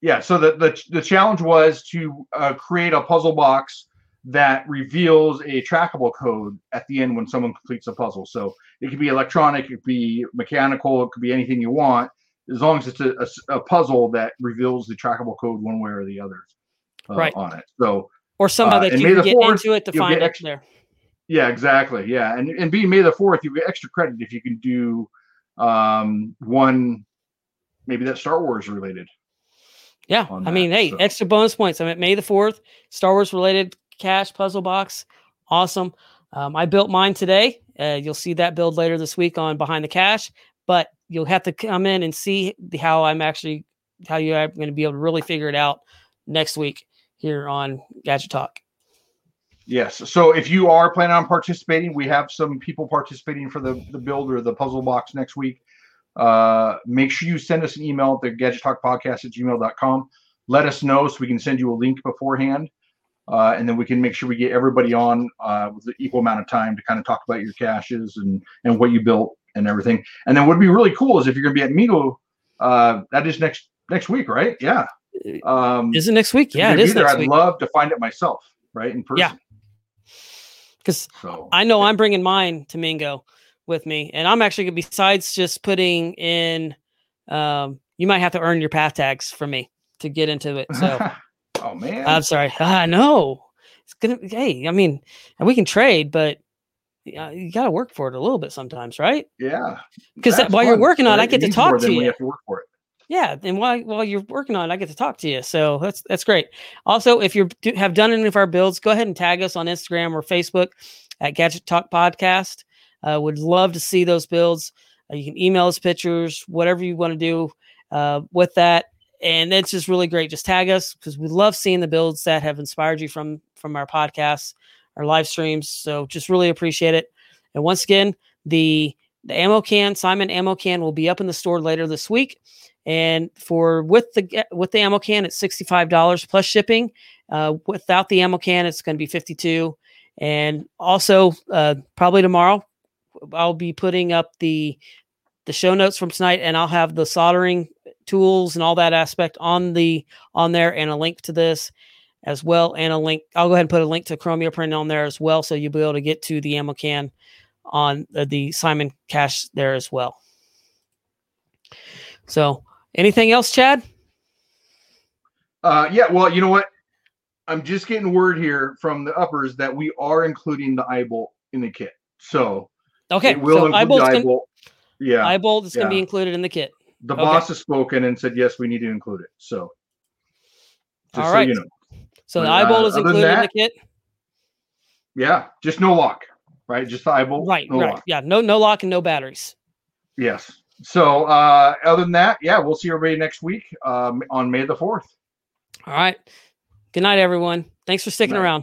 yeah, so the, the the challenge was to uh, create a puzzle box that reveals a trackable code at the end when someone completes a puzzle. So it could be electronic, it could be mechanical, it could be anything you want as long as it's a, a, a, puzzle that reveals the trackable code one way or the other uh, right. on it. So or somehow uh, that you can get 4th, into it to find it there. Yeah, exactly. Yeah, and and being May the fourth, you get extra credit if you can do um one, maybe that Star Wars related. Yeah, I that, mean, hey, so. extra bonus points. I'm at May the fourth, Star Wars related cache puzzle box, awesome. Um, I built mine today. Uh, you'll see that build later this week on Behind the Cache. But you'll have to come in and see how I'm actually how you're going to be able to really figure it out next week here on Gadget Talk. Yes. So if you are planning on participating, we have some people participating for the, the build or the puzzle box next week. Uh, make sure you send us an email at the gadget talk podcast at gmail.com. Let us know so we can send you a link beforehand. Uh, and then we can make sure we get everybody on uh, with the equal amount of time to kind of talk about your caches and, and what you built and everything. And then what'd be really cool is if you're going to be at MeeGo, uh, that is next next week, right? Yeah. Um, is it next week? Yeah, it is. There, I'd week. love to find it myself, right, in person. Yeah. Because so, I know I'm bringing mine to Mingo with me, and I'm actually going to besides just putting in, um, you might have to earn your path tags from me to get into it. So, oh man, I'm sorry. I know it's gonna. Hey, I mean, we can trade, but you got to work for it a little bit sometimes, right? Yeah. Because while fun, you're working on, right? I get to talk to you. Have to work for it. Yeah, and while while you're working on, it, I get to talk to you. So that's that's great. Also, if you have done any of our builds, go ahead and tag us on Instagram or Facebook at Gadget Talk Podcast. Uh, would love to see those builds. Uh, you can email us pictures, whatever you want to do uh, with that, and it's just really great. Just tag us because we love seeing the builds that have inspired you from from our podcasts our live streams. So just really appreciate it. And once again, the the ammo can Simon ammo can will be up in the store later this week. And for with the with the ammo can, it's sixty five dollars plus shipping. Uh, without the ammo can, it's going to be fifty two. And also, uh, probably tomorrow, I'll be putting up the the show notes from tonight, and I'll have the soldering tools and all that aspect on the on there, and a link to this as well, and a link. I'll go ahead and put a link to Chromia print on there as well, so you'll be able to get to the ammo can on the, the Simon cache there as well. So, anything else, Chad? Uh, yeah. Well, you know what? I'm just getting word here from the uppers that we are including the eyebolt in the kit. So, okay, will so include eye bolt. Yeah, eye bolt is yeah. going to be included in the kit. The okay. boss has spoken and said yes, we need to include it. So, just All right. so you know. So but, the eyebolt uh, is included that, in the kit. Yeah, just no lock, right? Just the eyebolt. Right, no right. Lock. Yeah, no no lock and no batteries. Yes. So uh, other than that, yeah, we'll see everybody next week um, on May the fourth. All right. Good night, everyone. Thanks for sticking around.